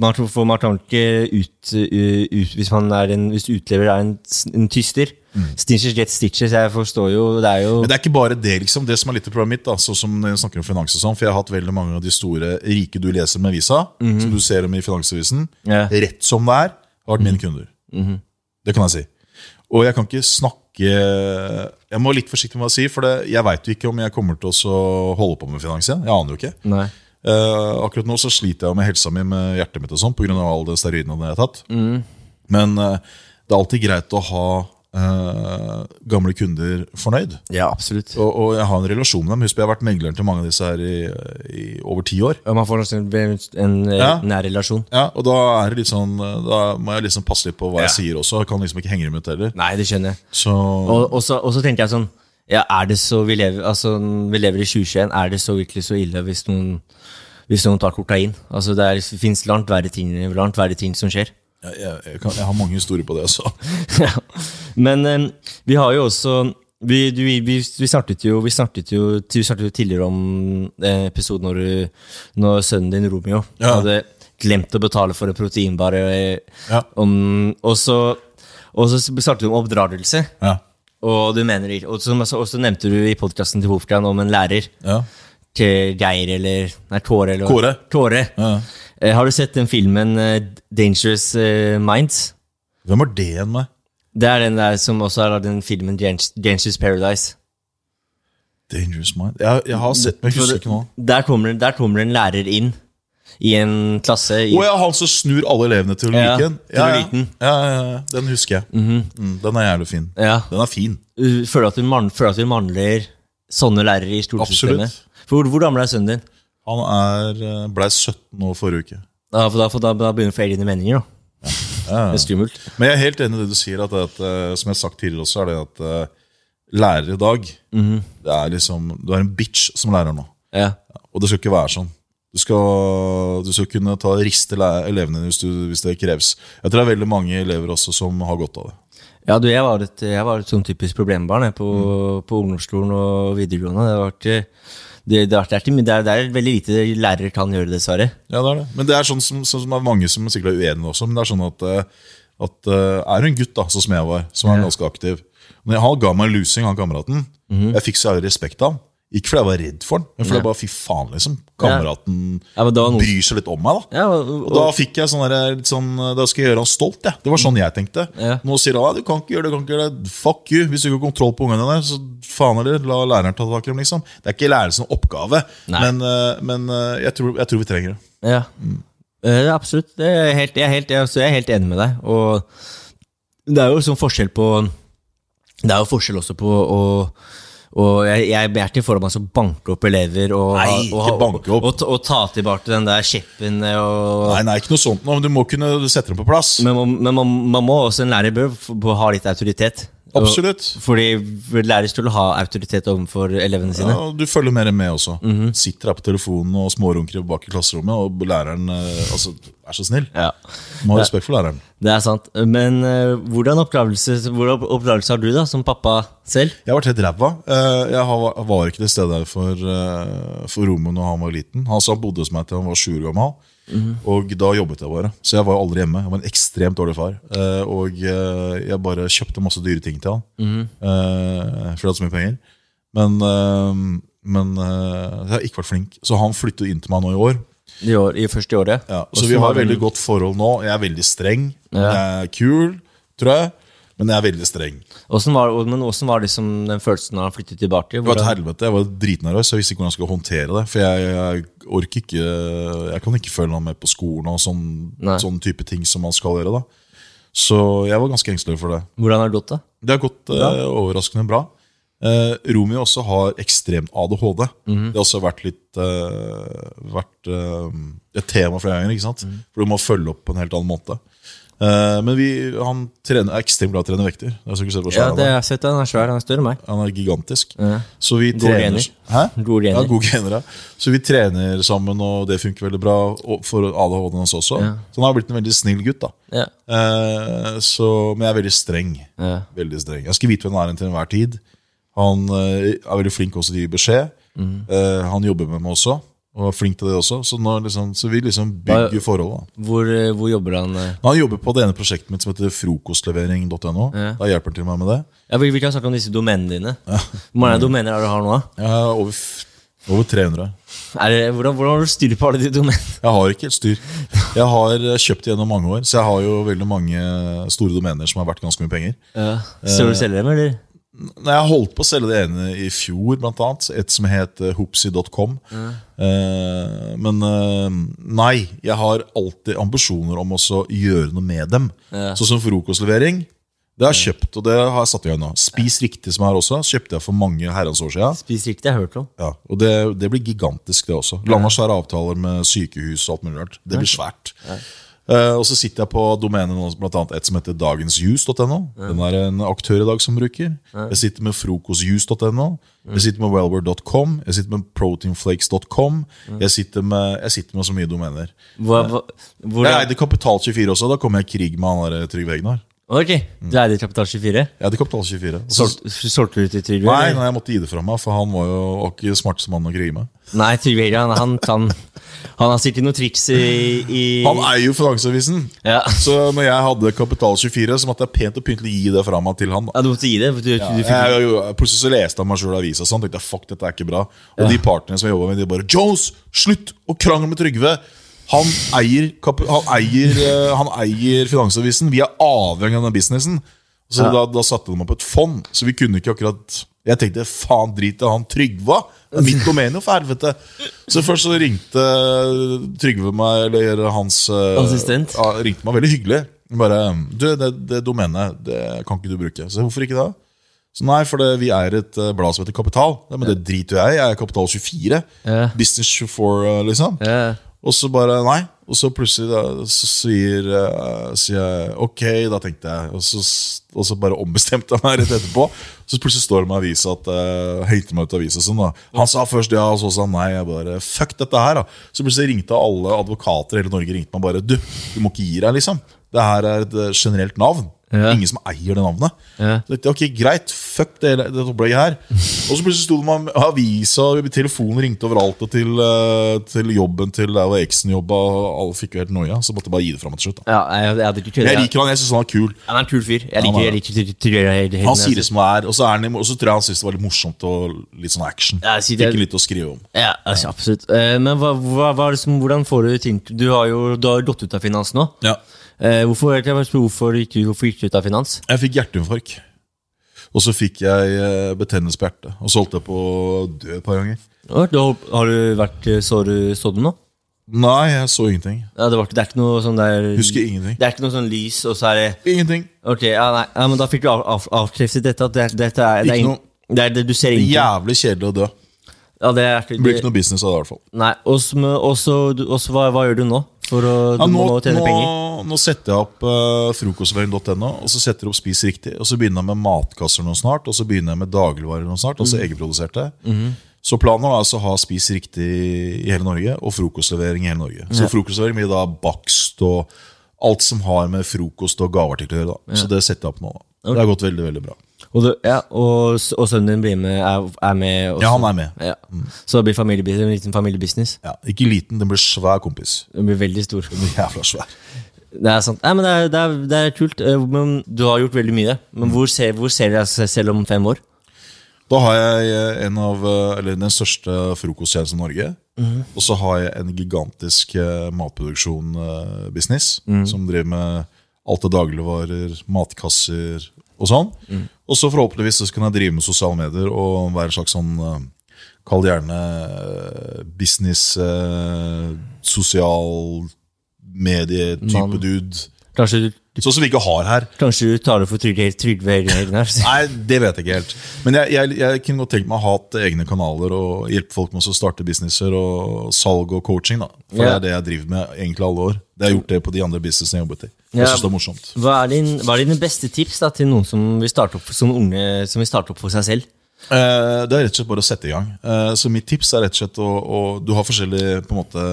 man, For man kan ikke ut, ut Hvis man er en Hvis utlever er en, en tyster. Stitches get stitches. Jeg forstår jo Det er jo Mm. Men det er ikke bare det liksom Det som er litt problemet mitt, da, så som jeg snakker om finans og sånn, for jeg har hatt veldig mange av de store rike du leser med visa, som du ser om i Finansavisen, Mhm. Mhm. rett som det er, har vært mine kunder. Det kan jeg si. Og jeg kan ikke snakke Jeg må være litt forsiktig med hva jeg sier, for det, jeg veit jo ikke om jeg kommer til å holde på med finans igjen. Jeg aner jo ikke. Nei. Uh, akkurat nå så sliter jeg med helsa mi med hjertet mitt og sånn pga. all den steroidene jeg har tatt. Men uh, det er alltid greit å ha eh, gamle kunder fornøyd. Ja, absolutt. Og, og jeg har en relasjon med dem. Husk, jeg har vært megleren til mange av disse her i, i over ti år. Ja, man får en, en eh, Ja. nær relasjon. Ja, og da er det litt sånn Da må jeg liksom passe litt på hva jeg sier også. Jeg kan liksom ikke henge dem ut heller. Nei, det skjønner jeg. Så Og, og, så, og så tenker jeg sånn ja, er det så vi lever, altså, vi lever i 2021. Er det så virkelig så ille hvis noen, hvis noen tar kokain? Altså, det, det fins langt verre ting, langt verre ting som skjer. Jeg, jeg, kan, jeg har mange historier på det. Så. Ja. Men um, vi har jo også vi, du, vi, vi, startet jo, vi, snartet jo, vi startet jo tidligere om eh, episoden når, når sønnen din, Romeo, Ja. hadde glemt å betale for en proteinbar. eh, Ja. og, så, og så startet du om oppdragelse. Ja. Og du mener Og så, og så nevnte du i podkasten til Wolfgang om en lærer. Til Geir eller Nei, Tåre. Eller, Kåre. Tåre. Eh, har du sett den filmen eh, Dangerous eh, Minds? Hvem var det igjen med? Det er den der som også er av den filmen Dangerous Dangerous Paradise. Dangerous Mind? Jeg, jeg har sett, men jeg husker ikke nå. Der kommer, der kommer en lærer inn i en klasse. I, Å ja, han som snur alle elevene til å Ja, like den? til å Ja, ja. like den. Ja, ja, ja, den husker jeg. mm, den er jævlig fin. Ja. Den er fin. Føler Føler at du man, føler at du mangler sånne lærere i skolesystemet? Absolutt. For hvor, hvor gammel er sønnen din? Han er, blei ble 17 nå forrige uke. Da, for da, for da, da begynner du å få egne meninger. da. Ja, Det er skummelt. Men jeg er helt enig i det du sier, at, at, eh, som jeg har sagt tidligere også, er det at eh, lærere i dag det er liksom, Du er en bitch som lærer nå. Ja. Og det skal ikke være sånn. Du skal, du skal kunne ta riste elevene hvis, du, hvis det kreves. Jeg tror det er veldig mange elever også som har godt av det. Ja, du, jeg var et, jeg var et sånn typisk problembarn jeg, på, på ungdomsskolen og videregående. Det, har vært, eh, det, er artig, men det, er, det er veldig lite lærere kan gjøre, dessverre. Ja, det er det. Men det er sånn som, sånn som det er mange som sikkert er uenige også. Men det er sånn at, eh, at eh, er du en gutt, da, sånn som jeg var, som er ganske aktiv Når Han ga meg en lusing, han kameraten. Jeg fikk så respekt av han. Ikke fordi jeg var redd for han, men fordi jeg bare fy faen, liksom. Kameraten Ja, men noe- bryr seg litt om meg, da. Ja, og, Og da fikk jeg sånn der, sånn Da skal jeg gjøre han stolt, jeg. Det var sånn jeg tenkte. Ja. Nå sier han du kan ikke gjøre det, du kan ikke gjøre det. Fuck you. Hvis du ikke har kontroll på ungene dine, så faen heller, la læreren ta tak i dem, liksom. Det er ikke lærerens oppgave, Nei. men, eh, men eh, jeg, tror, jeg tror vi trenger det. Ja, mm. er absolutt. Det er helt, jeg, er helt, jeg er helt enig med deg. Og det er jo sånn forskjell på Det er jo forskjell også på å og jeg, jeg er ikke for man skal banke opp elever og, Nei, og, opp. Og, og, og ta tilbake den der kjeppen. Og, Nei, nei, ikke noe sånt nå, men du må kunne sette dem på plass. Men, men man, man må også en lærer bør ha litt autoritet. Absolutt. Fordi lærere skulle ha autoritet overfor elevene sine. Ja, og du følger mer med også. Sitter her på telefonen og smårunker bak i klasserommet, og læreren eh, altså, er så snill. Ja. Må ha respekt for læreren. Det er sant. Men uh, hvordan oppdragelse har du da, som pappa selv? Jeg har vært helt ræva. Uh, Jeg har- var ikke til stede for, uh, for Romo når han var liten. Han han bodde hos meg til han var sju år gammel. Og da jobbet jeg bare. Så jeg var aldri hjemme. Jeg var en ekstremt dårlig far. Eh, Og jeg bare kjøpte masse dyre ting til han. Eh, For jeg hadde så mye penger. Men, men jeg har ikke vært flink. Så han flyttet inn til meg nå i år. I, år, i første året? Ja, så Også vi har veldig godt forhold nå. Jeg er veldig streng. Ja. Jeg er kul, tror jeg. Men jeg er veldig streng. Hvordan var, men hvordan var liksom den følelsen da han flyttet tilbake? Det var et helvete. Jeg var dritnervøs. Jeg visste ikke hvordan jeg skulle håndtere det. For jeg, jeg orker ikke Jeg kan ikke følge han med på skolen og sånn, sånn type ting som man skal gjøre. da Så jeg var ganske engstelig for det. Hvordan har det gått, da? Det har gått eh, overraskende bra. Eh, Romeo også har ekstrem ADHD. Mhm. Det har også vært litt eh, vært eh, et tema flere ganger. ikke sant? Mhm. For du må følge opp på en helt annen måte. Eh, men vi, han trener, er ekstremt glad i å trene vekter. Jeg skal Ja, det har jeg sett. Han er svær. Han er større enn meg. Han er gigantisk. Ja. Så vi trener? Gode gener. Ja, god gener, ja. Så vi trener sammen, og det funker veldig bra for ADHD-en hans også. Ja. Så han har blitt en veldig snill gutt. da Ja. eh, så, Men jeg er veldig streng. Ja. Veldig streng Jeg skal vite hvem han er til enhver tid. Han eh, er veldig flink også til å gi beskjed. Mm. Eh, han jobber med meg også, og er flink til det også. Så, liksom, så vi liksom bygger forholdet. Hvor, eh, hvor jobber han? Han jobber på det ene prosjektet mitt som heter frokostlevering.no. Ja. Da hjelper han til meg med det. Ja, vi, kan snakke om disse domenene dine. Hvor mange domener er det du har nå? Ja, over, over 300. Er det, hvordan, hvordan har du styr på alle de domenene? Jeg har ikke helt styr. Jeg har kjøpt gjennom mange år, så jeg har jo veldig mange store domener som har vært ganske mye penger. Ja. Så du selger dem, eller? Når jeg holdt på å selge det ene i fjor, blant annet, et som het hopsi.com. Mm. Eh, men eh, nei, jeg har alltid ambisjoner om å gjøre noe med dem. Ja. Sånn som frokostlevering. Det har jeg kjøpt, og det har jeg satt i gang nå. Spis riktig, som har også, kjøpte jeg for mange herrens år siden. Spis riktig, jeg har hørt om. Ja, og det, det blir gigantisk, det også. Landa svære avtaler med sykehus og alt mulig rart. Det blir svært. Eh, og så sitter jeg på domenet nå, blant annet et som heter dagensjuice.no. Den er en aktør i dag som bruker. Jeg sitter med frokostjuice.no. Jeg sitter med wellware.com. Jeg sitter med proteinflakes.com. Jeg, sitter med- jeg sitter med så mye domener. Hva, hva, hvor, Jeg eide Kapital24 også. Da kom jeg i krig med han der Trygve Egnar. Ok, du eide Kapital 24. Jeg hadde Kapital24. Og Solgte solgte du til Trygve? Nei, nei, jeg måtte gi det fra meg, for han var jo ikke smart som han å krige med. Nei, Trygve han, han, kan- han har sikkert noen triks i, i Han eier jo Finansavisen. ja. Så når jeg hadde Kapital24, så måtte jeg pent og pyntelig gi det fra meg til han. da ja, du måtte gi det. Du, ja, du fikk, jeg, jeg, jeg, plutselig så leste han meg sjøl avisa, så han tenkte jeg, fuck, dette er ikke bra. Og de partnerne som jeg jobba med, de bare Jones, slutt å krangle med Trygve! Han eier, han eier, eh, han eier Finansavisen. Vi er avhengig av den businessen. Så da, da satte de opp et fond, så vi kunne ikke akkurat Jeg tenkte faen, drit i han Trygve! Det er mitt domene, for helvete! Så først så ringte Trygve meg, eller hans eh, Assistent? Ja, ringte meg veldig hyggelig. Bare Du, det, det domenet, det kan ikke du bruke. Så hvorfor ikke det? Så nei, for det, vi eier et eh, blad som heter Kapital. Ja, men det driter jo jeg i. Jeg er Kapital 24. Ja. Business 24, eh, liksom. Og så bare nei. Og så plutselig da, så sier, uh, sier jeg ok, da tenkte jeg. Og så, og så bare ombestemte jeg meg rett etterpå. Så plutselig står det med avisa at uh, høyte meg ut av avisa sånn, da. Han sa først ja, og så sa han nei. Jeg bare fuck dette her, da. Så plutselig ringte alle advokater i hele Norge ringte meg bare du, du må ikke gi deg, liksom. Det her er et eh, generelt navn. Ja. Ingen som eier det navnet. Ja. Så tenkte ok, greit, fuck det, det opplegget her. Og så plutselig sto det med avisa, telefonen ringte overalt, og til, eh, til jobben til der hvor eksen jobba, alle fikk jo helt noia. Så måtte jeg bare gi det fra meg til slutt. da ja jeg, jeg køddet. Jeg liker han, jeg syns han er kul. Han er en kul fyr. Jeg Han liker, er jeg liker Egil. Han sier det som det er, og så, er han, og så tror jeg han syns det var litt morsomt og litt sånn action. Fikk litt å skrive om. Ja, altså, absolutt. Eh, men hva, hva, hva hvordan får du ting Du har jo du har gått ut av finans nå. Ja. Eh, hvorfor, hvorfor, gikk du, hvorfor gikk du ut av finans? Jeg fikk hjerteinfarkt. Og så fikk jeg eh, betennelse på hjertet. Og så holdt jeg på å dø et par ganger. Har- har du vært Så du, så du nå? Nei, jeg så ingenting. Ja, det, var, det er ikke noe sånn der Husker ingenting. Det er ikke noe sånn lys, og så er det Ingenting. Ok, ja, nei, ja, men da fikk du av, av, avkreftet dette. At det, dette er, det er, ing- det er det, du ser ingenting. Jævlig kjedelig å dø. Ja, det er, Det blir ikke noe business av det, i hvert fall. Nei, og så hva, hva gjør du nå? For å, Ja, nå, tjene nå, penger. nå setter jeg opp uh, frokostveien.no, og så setter jeg opp Spis riktig. Og så begynner jeg med matkasser noe snart, og så begynner jeg med dagligvarer noe snart. Altså egenproduserte. Så planen er altså å ha Spis riktig i hele Norge, og frokostlevering i hele Norge. Så frokostlevering blir da bakst og alt som har med frokost og gaveartikler å gjøre. Ja. Så det setter jeg opp nå. da. Det har gått veldig, veldig bra. Og, du, ja, og, og sønnen din blir med, er, er med også. Ja, han er med. Ja. Så det blir en liten familiebusiness. Ja, ikke liten, den blir svær kompis. Den blir veldig stor. Jævla svær. Det er sant. Nei, men det er, det er, det er kult. Eh, Men du har gjort veldig mye. Men hvor ser, hvor ser dere seg selv om fem år? Da har jeg en av, eh, eller den største frokosttjenesten i Norge. Og så har jeg en gigantisk eh, matproduksjon-business. Som driver med alt av dagligvarer, matkasser og sånn. Og så forhåpentligvis så kan jeg drive med sosiale medier og være en slags sånn eh, Kall det gjerne eh, business, eh, sosial medie type dude. Kanskje du, Sånn som vi ikke har her. kanskje du tar det for Trygve Trygve Hegnar? Nei, det vet jeg ikke helt. Men jeg, jeg, jeg kunne godt tenkt meg å ha hatt egne kanaler og hjelpe folk med å starte businesser og salg og coaching. da For yeah. det er det jeg driver med egentlig alle år. Det har jeg gjort det på de andre businessene jeg jobbet i. Jeg synes det er morsomt. Hva er, din, hva er dine beste tips da, til noen som vil starte opp som unge som vil starte opp for seg selv? Eh, det er rett og slett bare å sette i gang. Eh, så mitt tips er rett og slett å, å Du har forskjellige på en måte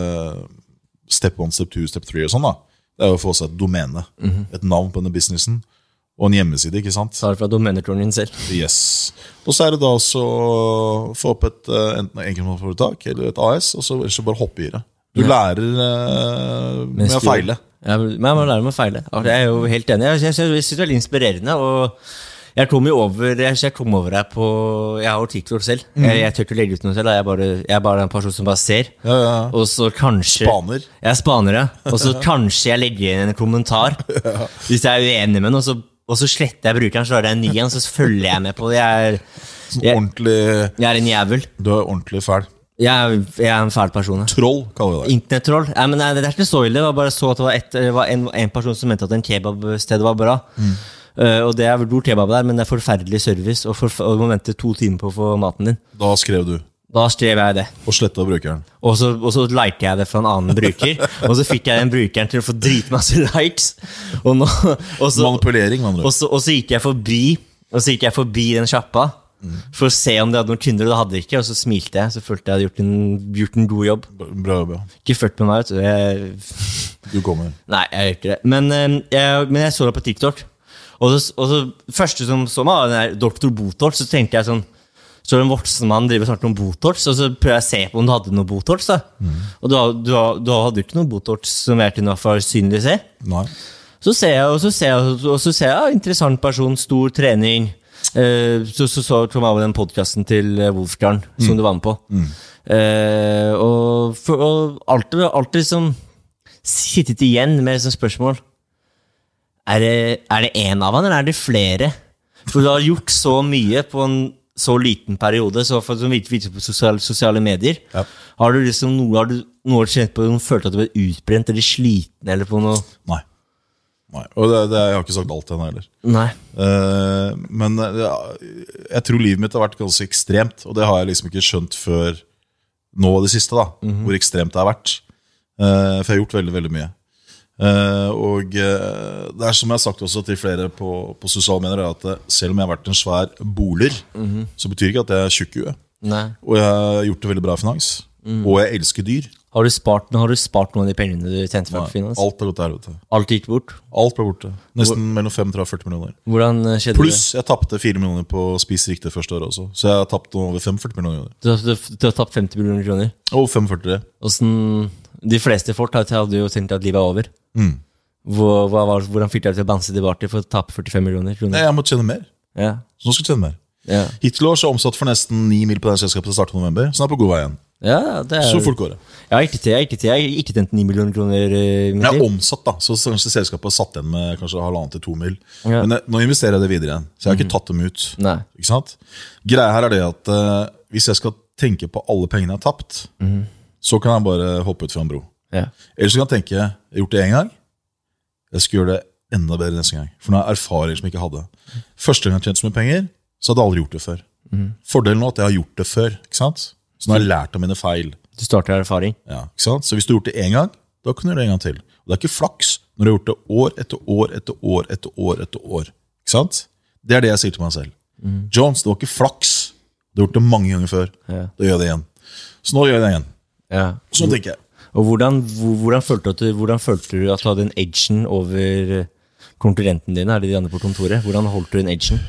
step one, step two, step three og sånn. da Det er å få seg et domene. Et navn på denne businessen. Og en hjemmeside, ikke sant? Ta det fra domenetronen din selv. Yes. Og så er det da også å få opp et eh, enten enkeltmannsforetak eller et AS, og så så bare hoppe i det. Du lærer uh, med å feile. Ja, man lærer med å feile. Jeg er jo helt enig. Jeg, jeg, jeg synes det er veldig inspirerende. Og jeg kom jo over Jeg, jeg kom over her på Jeg har TikTok selv. Jeg, jeg tør ikke legge ut noe selv. Jeg er bare, jeg er bare en person som bare ser. Ja, ja, ja. Og så kanskje Spaner. Jeg er spaner, ja. Og så kanskje jeg legger igjen en kommentar hvis jeg er uenig med den, og så, og så sletter jeg brukeren, så er det en ny en, så følger jeg med på det. Jeg er, jeg, jeg er en jævel. Du er ordentlig fæl. Jeg er, jeg er en fæl person. ja. Troll, kaller vi det. Internettroll? Nei, men nei, det er ikke så ille. Det var bare så at det var, et, det var en, en person som mente at en kebabsted var bra. Eh, og det er god kebab der, men det er forferdelig service, og, forf og du må vente to timer på å få maten din. Da skrev du. Da skrev jeg det. Og sletta brukeren. Og så, og så liket jeg det fra en annen bruker. og så fikk jeg den brukeren til å få dritmasse likes. Og, nå, og, så, Manipulering, med andre og, ord. og så gikk jeg forbi Og så gikk jeg forbi den sjappa for å se om de hadde noen kunder, og det hadde de ikke. Og så smilte jeg, så følte jeg hadde gjort en, gjort en god jobb. Bra jobb, ja. Ikke ført med meg, vet du. Jeg, Du kommer. Nei, jeg gjør ikke det. Men, eh, jeg, men jeg så det på TikTok. Og så, og så første som så meg, var den der Dr. Botox. Så tenkte jeg sånn Så en voksen mann driver snart med Botox, og så prøver jeg å se på om du hadde noe Botox. da Og du, du, du hadde jo ikke noe Botox som jeg kunne for synlig se. Nei. Så ser jeg, og så ser jeg, og så ser jeg ja, interessant person, stor trening. Eh, så så, så kom jeg over den podkasten til Wolfgarn Wolfgang som du var med på. Eh, og, for, og alltid, alltid liksom sittet igjen med liksom spørsmål. Er det, én av han, eller er det flere? For du har gjort så mye på en så liten periode, så for, som virker på sosiale, sosiale medier. Ja. Har du liksom noe, har du noe kjent på, følt at du ble utbrent eller sliten eller på noe? Nei. Nei. Og det, det, jeg har ikke sagt alt ennå heller. Nei. Uh, men eh, ja, jeg tror livet mitt har vært ganske ekstremt, og det har jeg liksom ikke skjønt før nå i det siste. da Hvor ekstremt det har vært. Uh, for jeg har gjort veldig, veldig mye. Uh, og det er som jeg har sagt også til flere på, på sosiale medier, er at selv om jeg har vært en svær boler, så betyr ikke at jeg er tjukk i huet. Og jeg har gjort det veldig bra i finans. Og jeg elsker dyr. Har du spart, har du spart noen av de pengene du tjente fra finans? Alt har gått til helvete. Alt gikk bort? Alt ble borte. Nesten mellom 35 og 40 millioner. Hvordan eh, skjedde Pluss jeg tapte 4 millioner på Spis riktig første året også. Så jeg har tapt over 45 millioner. Du, har- du, du har tapt 50 millioner kroner. Og 45. Hvordan, de fleste folk hadde jo tenkt at livet er over. Mm. Hvor, hva var, hvordan fikk dere til å banse tilbake for å tape 45 millioner kroner? Nei, jeg måtte tjene mer. Ja. Så nå skal jeg tjene mer. Ja. Hittil i år så omsatt for nesten 9 mil på det selskapet til starten av november. Så nå er jeg på god vei igjen. Ja, det er Så fort går det. Har ikke, til- ikke, til- jeg ikke tjent 9 millioner kroner. Men Jeg har omsatt, da. Så kanskje selskapet har satt igjen med kanskje halvannen til to mil. Ja. Men nå investerer jeg det videre igjen. Så jeg har ikke tatt dem ut. Nei. Ikke sant? Greia her er det at uh, hvis jeg skal tenke på alle pengene jeg har tapt, så kan jeg bare hoppe ut fra en bro. Ja. Eller så kan jeg tenke jeg har gjort det én gang. Jeg skal gjøre det enda bedre neste gang. For nå har jeg erfaringer som jeg ikke hadde. Første gang jeg har tjent så mye penger, så hadde jeg aldri gjort det før. Fordelen nå er at jeg har gjort det før. ikke sant? Så nå har jeg lært av mine feil. Du starter erfaring. Ja, ikke sant? Så hvis du har gjort det én gang, da kan du gjøre det en gang til. Og det er ikke flaks når du har gjort det år etter år etter år etter år. etter år. Ikke sant? Det er det jeg sier til meg selv. Jones, det var ikke flaks. Du har gjort det mange ganger før. Ja. Da gjør jeg det igjen. Så nå gjør jeg det igjen. Ja. Sånn tenker jeg. Og hvordan, hvordan, følte du hvordan følte du at du hadde en edgen over konkurrentene dine? Er det de andre på kontoret? Hvordan holdt du en edgen?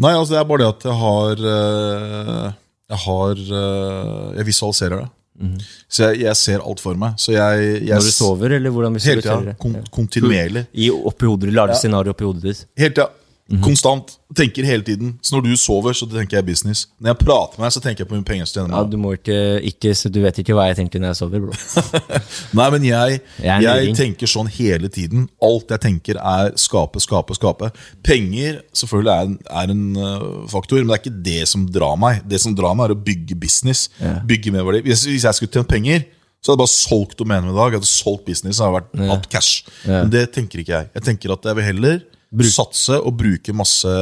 Nei, altså det er bare det at jeg har eh, Jeg har eh, Jeg visualiserer det. Så jeg, jeg ser alt for meg. Så jeg, jeg Når du sover, eller hvordan visualiserer tida. du det? Kon kontinuerlig. I, oppi hodet, lager scenario oppi hodet ditt? Hele Mhm. Konstant. Tenker hele tiden. Så når du sover, så tenker jeg business. Når jeg prater med deg, så tenker jeg på hvor mye penger jeg. Ja, du må ikke, ikke så Du vet ikke hva jeg tenker når jeg sover, bro. Nei, men jeg, Jeg jeg tenker sånn hele tiden. Alt jeg tenker, er skape, skape, skape. Penger selvfølgelig er en, er en øh, faktor, men det er ikke det som drar meg. Det som drar meg, er å bygge business. Bygge merverdi. Hvis, hvis jeg skulle tjent penger, så hadde jeg bare solgt domenet i dag. Jeg hadde solgt business, jeg hadde vært, hatt cash. Men det tenker ikke jeg. Jeg tenker at jeg vil heller satse og bruke masse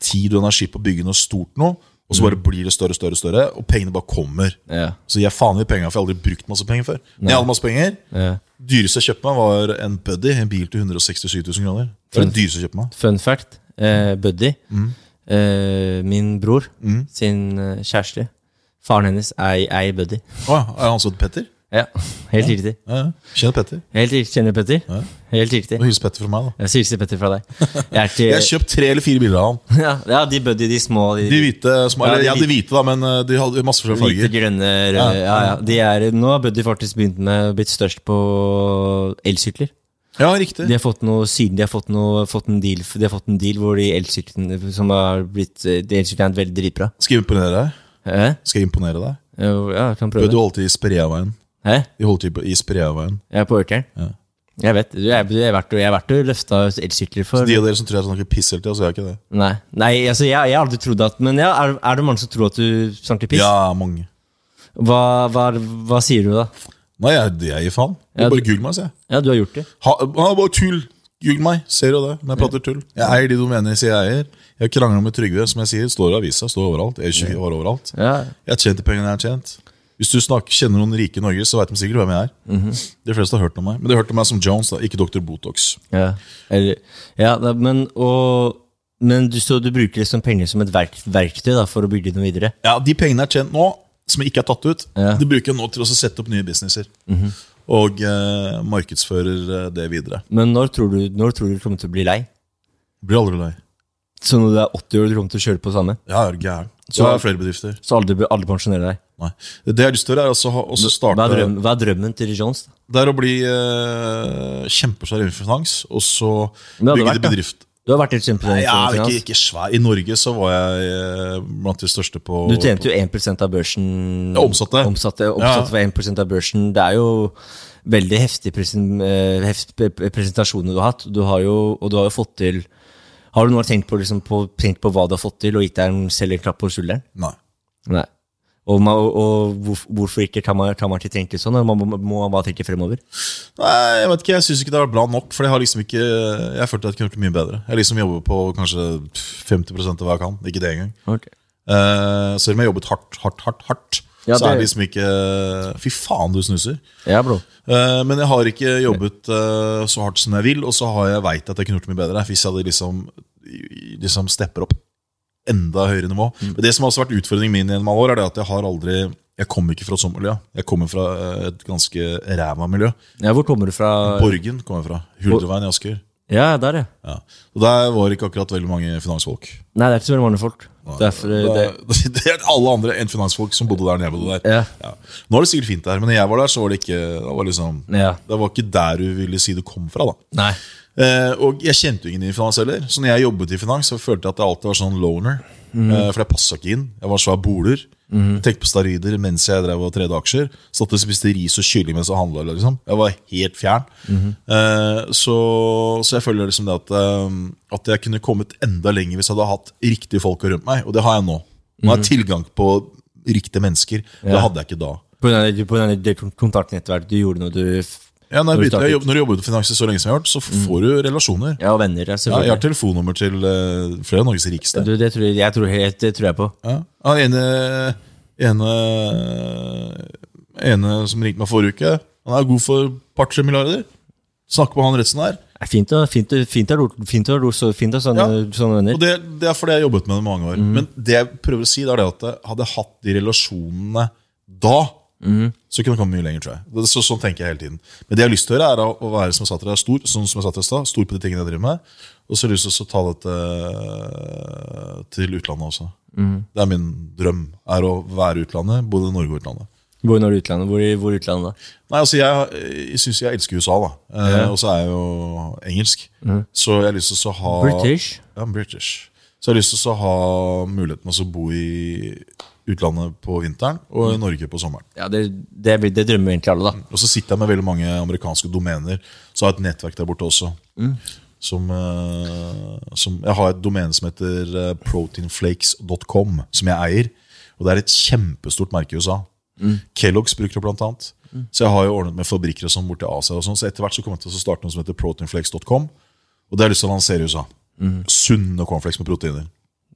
tid og energi på å bygge noe stort nå. Og så bare blir det større, større, større, og pengene bare kommer. Ja. Så jeg faen i penger, for jeg har aldri brukt masse penger før. Når jeg hadde masse penger, Ja. dyreste jeg kjøpte meg, var en Buddy. En bil til 167 000 kroner. Det var det dyreste jeg kjøpte meg. Fun fact. Eh, Buddy, Mm. eh, min bror sin eh, kjæreste, faren hennes er, er Buddy. Å, er han sånn Petter? Ja, helt riktig. Ja, ja. Kjenner Petter. Helt riktig. Kjenner Petter. Petter? Helt riktig. Og hils Petter fra meg, da. Jeg hilser Petter fra deg. Jeg til, Jeg har kjøpt tre eller fire bilder av han. ja, ja, de Buddy, de små. De, De hvite, små, Ja, eller, ja, de hvite, da, men øh, de hadde masse forskjellige Hvite, farger. grønne, røde. Ja, ja. De er, nå har Buddy faktisk begynt med blitt størst på elsykler. Ja, riktig. De har fått noe siden de har fått, noe, fått en deal De har fått en deal hvor de elsyklene som har blitt De elsyklene er veldig dritbra. Skal jeg imponere deg? Eh? Skal jeg imponere deg? Ja, jeg kan prøve du alltid spre av Spreaveien. Hæ? De holdt til på- i Spreaveien. Jeg er på Ørtjern. Ja. Jeg vet. du, Jeg, jeg, vært, jeg har vært og løfta elsykler for Så De av dere som tror jeg snakker piss hele tida, så gjør jeg ikke det. Nei, Nei altså jeg, jeg har aldri trodd at Men ja, er, er det mange som tror at du snakker piss? Ja, mange. Hva, hva, hva sier du da? Nei, jeg, jeg gir faen. Du Ja, bare google meg, sier jeg. Ja, du har gjort det. Ha, ha, bare tull! Google meg, ser jo det. Når jeg prater tull. Jeg eier de domenene jeg sier jeg eier. Jeg krangler med Trygve, som jeg sier. Står i avisa, står overalt. E24 var overalt. Ja, Jeg har tjent de pengene jeg har tjent. Hvis du snakker, kjenner noen rike i Norge, så vet de sikkert hvem jeg er. Mhm. De fleste har hørt om meg. Men de har hørt om meg som Jones, da, ikke Dr. Botox. ja. Eller, ja da, men, og, men du, så du bruker liksom penger som et verk, verktøy da, for å bygge noe videre? Ja, De pengene er tjent nå, som ikke er tatt ut, Ja. De bruker jeg nå til å sette opp nye businesser. Og eh, markedsfører eh, det videre. Men når tror, du, når tror du kommer til å bli lei? Blir aldri lei. Så når du er 80 år, du kommer til å kjøre på samme? Ja, jeg er gæren. Så Så- har jeg flere bedrifter. Så aldri, aldri pensjonere deg? Nei. Det jeg har lyst til å gjøre, er også, også starte Hva er, drømmen, hva er drømmen til Jones? da? Det er å bli eh, kjempesvær innenfor finans, og så bygge vært, da. bedrift. Du har vært helt kjempe Nei, jeg er ikke, ikke svær. I Norge så var jeg eh, blant de største på Du tjente jo 1% av børsen Ja, omsatte. Omsatte, omsatte for 1% av børsen. Det er jo veldig heftig presen, eh, heftig presentasjoner du har hatt. Du har jo, og du har jo fått til Har du noen tenkt på, liksom, på, tenkt på hva du har fått til, og gitt deg selv en klapp på skulderen? Nei. Nei. Og, og, og hvorfor ikke kan man, kan man ikke tenke sånn? eller Man må, må man bare tenke fremover? Nei, jeg vet ikke, jeg syns ikke det har vært bra nok. For jeg har liksom ikke Jeg følte at jeg kunne gjort det mye bedre. Jeg liksom jobber på kanskje 50% av hva jeg kan. Ikke det engang. Okay. Uh, selv om jeg har jobbet hardt, hardt, hardt, hardt, Ja, så er det- det liksom ikke Fy faen, du snuser. Ja, bro. Uh, men jeg har ikke jobbet uh, så hardt som jeg vil, og så har jeg veit at jeg kunne gjort det mye bedre hvis jeg hadde liksom, liksom stepper opp enda høyere nivå. Mm. Men det som har også vært utfordringen min gjennom alle år, er det at jeg har aldri Jeg kommer ikke fra et sånt miljø. Jeg kommer fra eh, et ganske ræva miljø. Ja, hvor kommer du fra? Borgen kommer jeg fra. Huldreveien i Asker. Ja, der, ja. Ja. Og der var ikke akkurat veldig mange finansfolk. Nei, det er ikke så mange folk. Derfor, det, det, det er alle andre enn finansfolk som bodde der nede. der. Ja. Ja. Nå er det sikkert fint der, men når jeg var der, så var det ikke Det var, liksom, det var ikke der du ville si du kom fra. da Nei. Eh, og jeg kjente jo ingen i finans heller. Så når jeg jobbet i finans, så følte jeg at jeg alltid var sånn loner. Mm. For jeg passa ikke inn. Jeg var svær boler. Tenkte på steroider mens jeg drev og tredde aksjer. Satt og spiste ris og kylling mens jeg handla. Liksom. Jeg var helt fjern. Mm. eh, så, så jeg føler liksom det at, at jeg kunne kommet enda lenger hvis jeg hadde hatt riktige folk rundt meg. Og det har jeg nå. Nå har jeg tilgang på riktige mennesker. Det Mhm. Hadde jeg ikke da. På denne på grunn det kontaktnettverket du gjorde når du Ja, når, Når du jobber, når du jobber i finans så lenge som jeg har gjort, så får du relasjoner. Ja, og venner. Ja, Ja, selvfølgelig. jeg har telefonnummer til uh, flere av Norges rikeste. du, det, tror jeg, jeg tror, helt, det tror jeg på. Ja. Han ene, ene, ene som ringte meg forrige uke, Han er god for et par-tre milliarder. Snakker med han resten der. Det er fint å ha sånne, venner. Og det, det er fordi jeg har jobbet med det i mange år. Men det jeg prøver å si, det er det at hadde jeg hatt de relasjonene da, så kunne jeg kommet mye lenger, tror jeg. Så, sånn tenker jeg hele tiden. Men det jeg har lyst til å gjøre, er å, være som jeg sa til deg, stor, sånn som jeg sa til deg stor på de tingene jeg driver med. Og så har jeg lyst til å ta dette eh, til utlandet også. Det er min drøm, er å være utlandet, både i Norge og utlandet. Hvor når utlandet? Hvor, hvor utlandet da? Nei, altså Jeg, jeg syns jeg elsker USA, da. Eh, Og så er jeg jo engelsk. Så jeg har lyst til å ha British? Ja, British. Så jeg har lyst til å ha muligheten til å bo i utlandet på vinteren og i Norge på sommeren. Ja, det, det, det drømmer egentlig alle, da. Og så sitter jeg med veldig mange amerikanske domener. Så har jeg et nettverk der borte også. Som, eh, som Jeg har et domene som heter eh, proteinflakes.com, som jeg eier. Og det er et kjempestort merke i USA. Kellogg's bruker det blant annet. Så jeg har jo ordnet med fabrikker og sånn borti Asia. og sånn, Så etter hvert så kommer jeg til å starte noe som heter proteinflakes.com. Og det har jeg lyst til å lansere i USA. Sunne cornflakes med proteiner.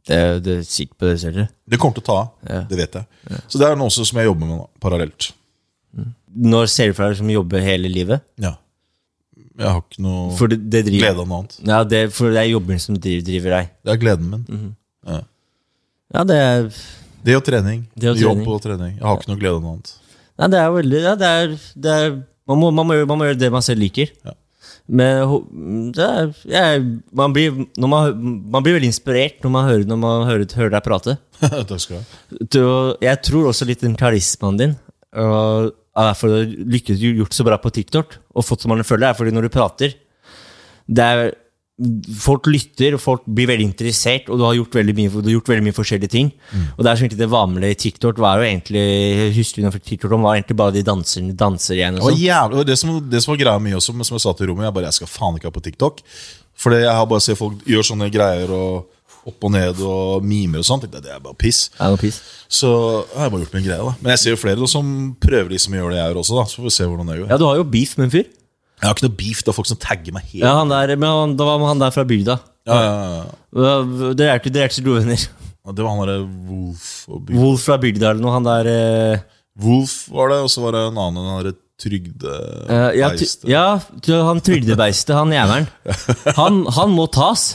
Det, det er sikkert på det selv. Det kommer til å ta av. Ja. Det vet jeg. Så det er noe som jeg jobber med nå, parallelt. Når ser du for deg som jobber hele livet? Ja. Jeg har ikke noe det, det driver, glede av noe annet. Ja, det, for det er jobben som driver, driver deg. Det er gleden min. Ja, det er Det og trening. Det og Jobb trening. og trening. Jeg har ikke noe glede av noe annet. Nei, det er veldig ja, det er, det er, man, må, man, må, man må gjøre det man selv liker. Ja. Men er, jeg, man, blir, man, man blir veldig inspirert når man hører, når man hører, hører deg prate. Takk skal du ha. Jeg tror også litt den karismaen din og er derfor du lykkes gjort så bra på TikTok og fått så mange følgere, er fordi når du prater det er, Folk lytter, folk blir veldig interessert, og du har gjort veldig mye, du har gjort veldig mye forskjellige ting. Og det er sånn det vanlige TikTok var jo egentlig du når TikTok var egentlig bare de danser, igjen. Og sånn. jævlig, og det, som, det som var greia mye også, som jeg sa til rommet, jeg bare, jeg skal faen ikke ha på TikTok. Fordi jeg har bare sett folk gjøre sånne greier og opp og ned og mimer og sånt. Det, det er bare piss. Er piss. Så jeg har bare gjort min greie. da Men jeg ser jo flere da, som prøver liksom å gjøre det jeg gjør også. da Så får vi se hvordan det går. Ja, du har jo beef med en fyr. Jeg har ikke noe beef. Det er folk som tagger meg helt. Ja, han der, men han, Det var han der fra bygda. Ja, ja, ja. Dere er ikke gode venner. Det var han derre Wolf og bygda. Wolf fra bygda eller noe, han der eh, Wolf var det, og så var det en annen, den derre trygdebeistet. Uh, ja, ja, han trygdebeistet, han jævelen. Han, han må tas.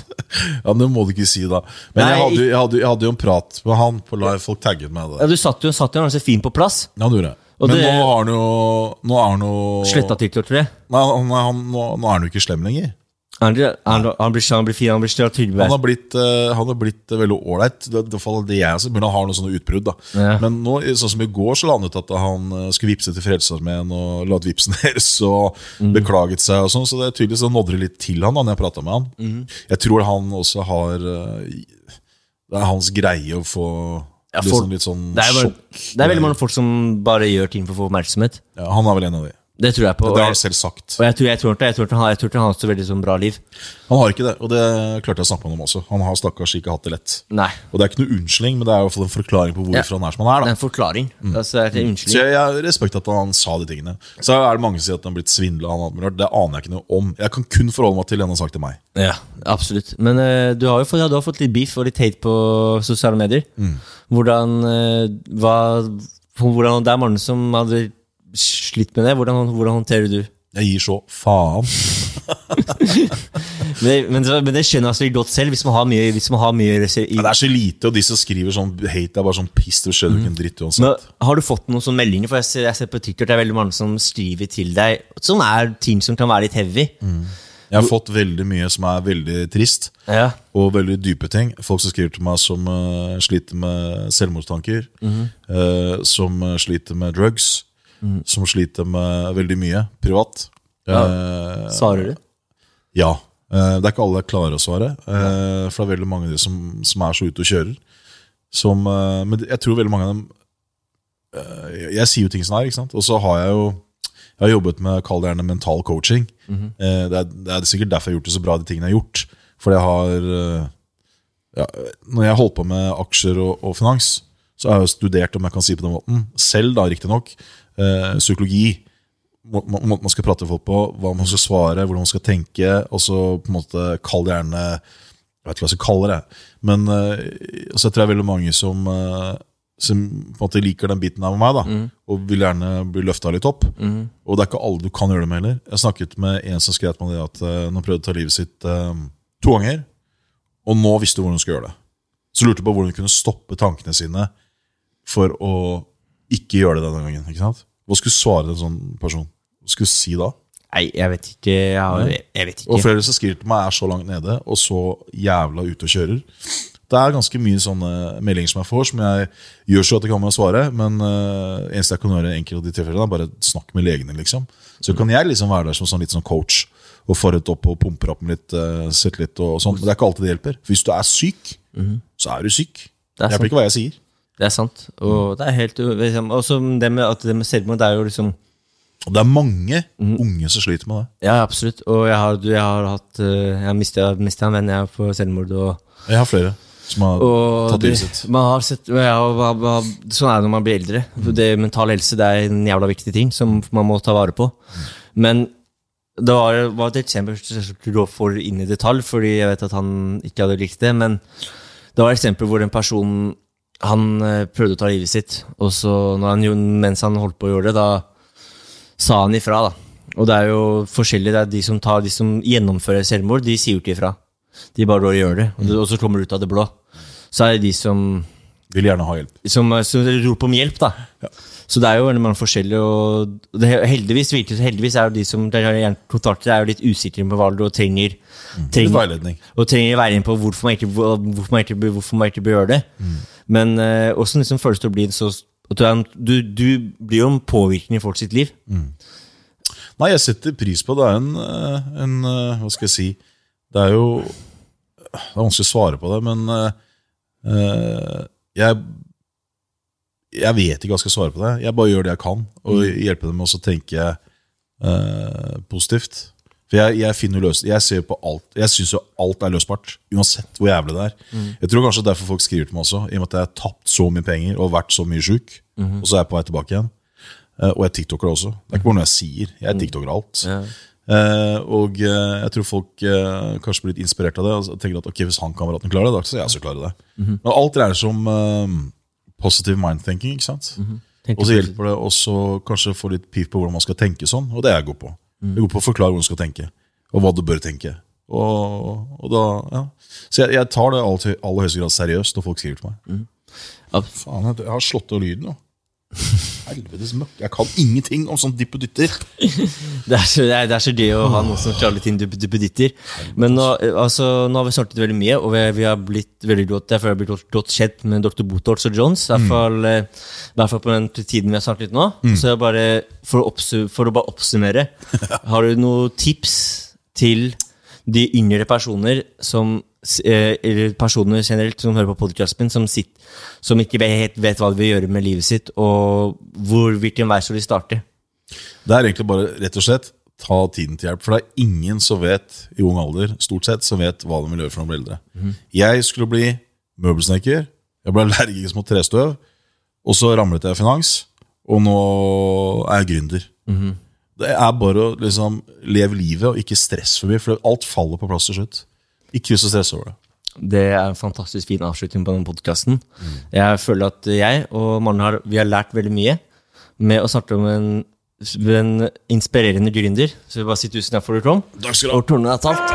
Ja, Det må du ikke si, da. Men Nei, jeg, hadde, jeg, hadde, jeg hadde jo en prat med han på live. Folk tagget meg. Ja, du satt jo, satt jo ganske fint på plass. Ja, han gjorde det. Og Men det- nå har han jo Nå er han jo Sletta TikTok, tror jeg. Nei, han, han, nå, nå er han jo ikke slem lenger. Han, han, han blir han blir fin, han blir Han har blitt, eh, han har blitt veldig ålreit. Det, det, det jeg har men han har noen sånne utbrudd. da Ja. Men nå, sånn som i går så la han ut at han eh, skulle vippse til Frelsesarmeen og la ut vipsen deres og Mm. beklaget seg. og sånn Så det er tydelig så nådde det litt til han da når jeg prata med han. Mm. Jeg tror han også har eh, Det er hans greie å få Ja, litt, sånn, litt sånn Det er, bare, sjokk. det er veldig mange folk som bare gjør ting for å få oppmerksomhet. ja, Han er vel en av de. Det tror jeg på. Det har han selv sagt. og jeg tror, jeg tror, jeg tror, jeg tror han har et så veldig sånn bra liv. Han har ikke det, og det klarte jeg å snakke med ham om også. Han har stakkars ikke hatt det lett. Nei. Og det er ikke noe unnskyldning, men det er i hvert fall en forklaring på hvorfor Ja. han er som han er. Da en forklaring. Altså, det er Så jeg, jeg har respekt at han sa de tingene. Så er det mange som sier at han har blitt svindla. Det aner jeg ikke noe om. Jeg kan kun forholde meg til det han har sagt til meg. Ja, absolutt. Men uh, du har jo fått, ja, du har fått litt beef og litt hate på sosiale medier. Hvordan, uh, hva, hvordan Det er mange som hadde slitt med det. Hvordan, hvordan håndterer du Jeg gir så faen. Men, men, men det skjønner jeg altså godt selv, hvis man har mye, hvis man har mye Men det er så lite, og de som skriver sånn hate, er bare sånn piss. Du skjønner ikke en dritt Men. Har du fått noen sånne meldinger? For jeg ser, jeg ser på Twitter det er veldig mange som skriver til deg, som er ting som kan være litt heavy. Jeg har fått veldig mye som er veldig trist, Ja. og veldig dype ting. Folk som skriver til meg som uh, sliter med selvmordstanker, eh, som eh, sliter med drugs, som sliter med veldig mye privat. Eh, Svarer du? Ja. Eh, Det er ikke alle jeg klarer å svare. eh, For det er veldig mange av de som, som er så ute og kjører. Som, eh, men jeg tror veldig mange av dem eh, Jeg, jeg sier jo ting som er, ikke sant. Og så har jeg jo jeg har jobbet med kall det gjerne mental coaching. Eh, det, er, det er sikkert derfor jeg har gjort det så bra, de tingene jeg har gjort. For jeg har ja, Når jeg holdt på med aksjer og, og finans, så har jeg jo studert, om jeg kan si på den måten, selv da riktignok, eh, psykologi må- må- måten man skal prate med folk på, hva man skal svare, hvordan man skal tenke, og så på en måte kall gjerne Jeg vet ikke hva jeg skal kalle det. Men eh, så tror jeg veldig mange som eh, som på en måte liker den biten av meg, da, Mm. og vil gjerne bli løfta litt opp. Og det er ikke alle du kan gjøre det med heller. Jeg snakket med en som skrev til meg at han prøvde å ta livet sitt eh, to ganger, og nå visste hun hvordan hun skulle gjøre det. Så lurte hun på hvordan hun kunne stoppe tankene sine for å ikke gjøre det denne gangen. ikke sant? Hva skulle svare en sånn person? Hva skulle du si da? Nei, jeg vet ikke. Jeg, har, jeg vet Og ikke. flere som skriver til meg er så langt nede og så jævla ute og kjører. Det er ganske mye sånne meldinger som jeg får, som jeg gjør så at jeg kan med å svare. Men uh, eneste jeg kan gjøre i enkelte tilfellene, er bare snakke med legene. liksom. Så kan jeg liksom være der som sånn, litt sånn coach og få opp og pumper opp med litt, uh, litt og sånt. Men det er ikke alltid det hjelper. For hvis du er syk, så er du syk. Det er Det hjelper ikke hva jeg sier. Det er sant. Og det er helt liksom, Også det med, at det med selvmord, det er jo liksom Og det er mange unge som sliter med det. Ja, absolutt. Og jeg har, du, jeg har hatt eh, Jeg har mistet en venn jeg på selvmord. Og, Jeg har flere som har tatt livet sitt. man har sett, ja, sånn er det når man blir eldre. Det Mental helse det er en jævla viktig ting som man må ta vare på. Men det var, var et eksempel som jeg for inn i detalj, fordi jeg vet at han ikke hadde likt det. Men det var et eksempel hvor en person han eh, prøvde å ta livet sitt, og så når han, mens han holdt på å gjøre det, da sa han ifra. da. Og det er jo forskjellig. det er De som, tar, de som gjennomfører selvmord, de sier jo ikke ifra. De bare går og gjør det, og, så kommer det ut av det blå. Så er det de som, Vil gjerne ha hjelp. som, som roper om hjelp, da. Så det er jo mange forskjellige, og det, heldigvis, virkelig, heldigvis er jo de som det gjerne kontakter, er jo litt usikre på hva du trenger, Og trenger, veiledning. og trenger veiledning på hvorfor man ikke, hvorfor man ikke, hvorfor man ikke bør gjøre det. Men eh, hvordan liksom føles det å bli så du, du, du blir jo en påvirkning i folk sitt liv. Nei, jeg setter pris på det. er en, eh, en eh, Hva skal jeg si Det er jo Det er vanskelig å svare på det, men eh, jeg Jeg vet ikke hva jeg skal svare på det. Jeg bare gjør det jeg kan, og hjelper dem med å tenke eh, positivt. For jeg, jeg finner løs Jeg ser på alt Jeg syns jo alt er løsbart, uansett hvor jævlig det er. Jeg tror kanskje derfor folk skriver til meg også, i og med at jeg har tapt så mye penger og vært så mye sjuk, og så er jeg på vei tilbake igjen. Uh, og jeg tiktoker også. Det er ikke bare noe jeg sier. Jeg tiktoker alt. Eh, og uh, jeg tror folk eh, kanskje blir litt inspirert av det og tenker at ok, hvis han kameraten klarer det, da skal jeg også klare det. Men alt dreier seg om positive mind thinking. ikke sant? Tenker Og så hjelper det også kanskje å få litt piff på hvordan man skal tenke sånn, og det er jeg god på. Jeg går på å forklare hvordan du skal tenke, og hva du bør tenke. Og, og da, ja. Så jeg, jeg tar det i aller, høyeste grad seriøst når folk skriver til meg. Ja. Faen, jeg har slått av lyden nå. Helvetes møkk. Jeg kan ingenting om sånn dippeditter. Det er, så, det, er, det er så gøy å ha noen som klarer litt inn duppeditter. Men nå, eh, altså, nå har vi snakket veldig mye, og vi, vi har blitt veldig godt, jeg føler jeg har blitt godt, kjent med Dr. Botorts og Jones. I hvert fall, eh, i hvert fall på den tiden vi har snakket litt nå. Så jeg bare, for, å for å bare oppsummere, har du noen tips til de yngre personer som eller personer generelt som hører på podcasten, som, som ikke vet, vet hva de vil gjøre med livet sitt, og hvor, hvilken vei skal de starte? Det er egentlig bare rett og slett ta tiden til hjelp. For det er ingen som vet i ung alder stort sett, som vet hva de vil gjøre for å bli eldre. Jeg skulle bli møbelsnekker. Jeg ble allergisk mot trestøv. Og så ramlet jeg i finans, og nå er jeg gründer. Det er bare å liksom leve livet og ikke stress for mye, for alt faller på plass til slutt. Ikke så stress over det. Det er en fantastisk fin avslutning på denne podkasten. Jeg føler at jeg og Maren har, vi har lært veldig mye med å snakke om en, en inspirerende gründer. Så vi bare sier tusen takk for det, Trond. Takk skal du ha. Og tornene er talt.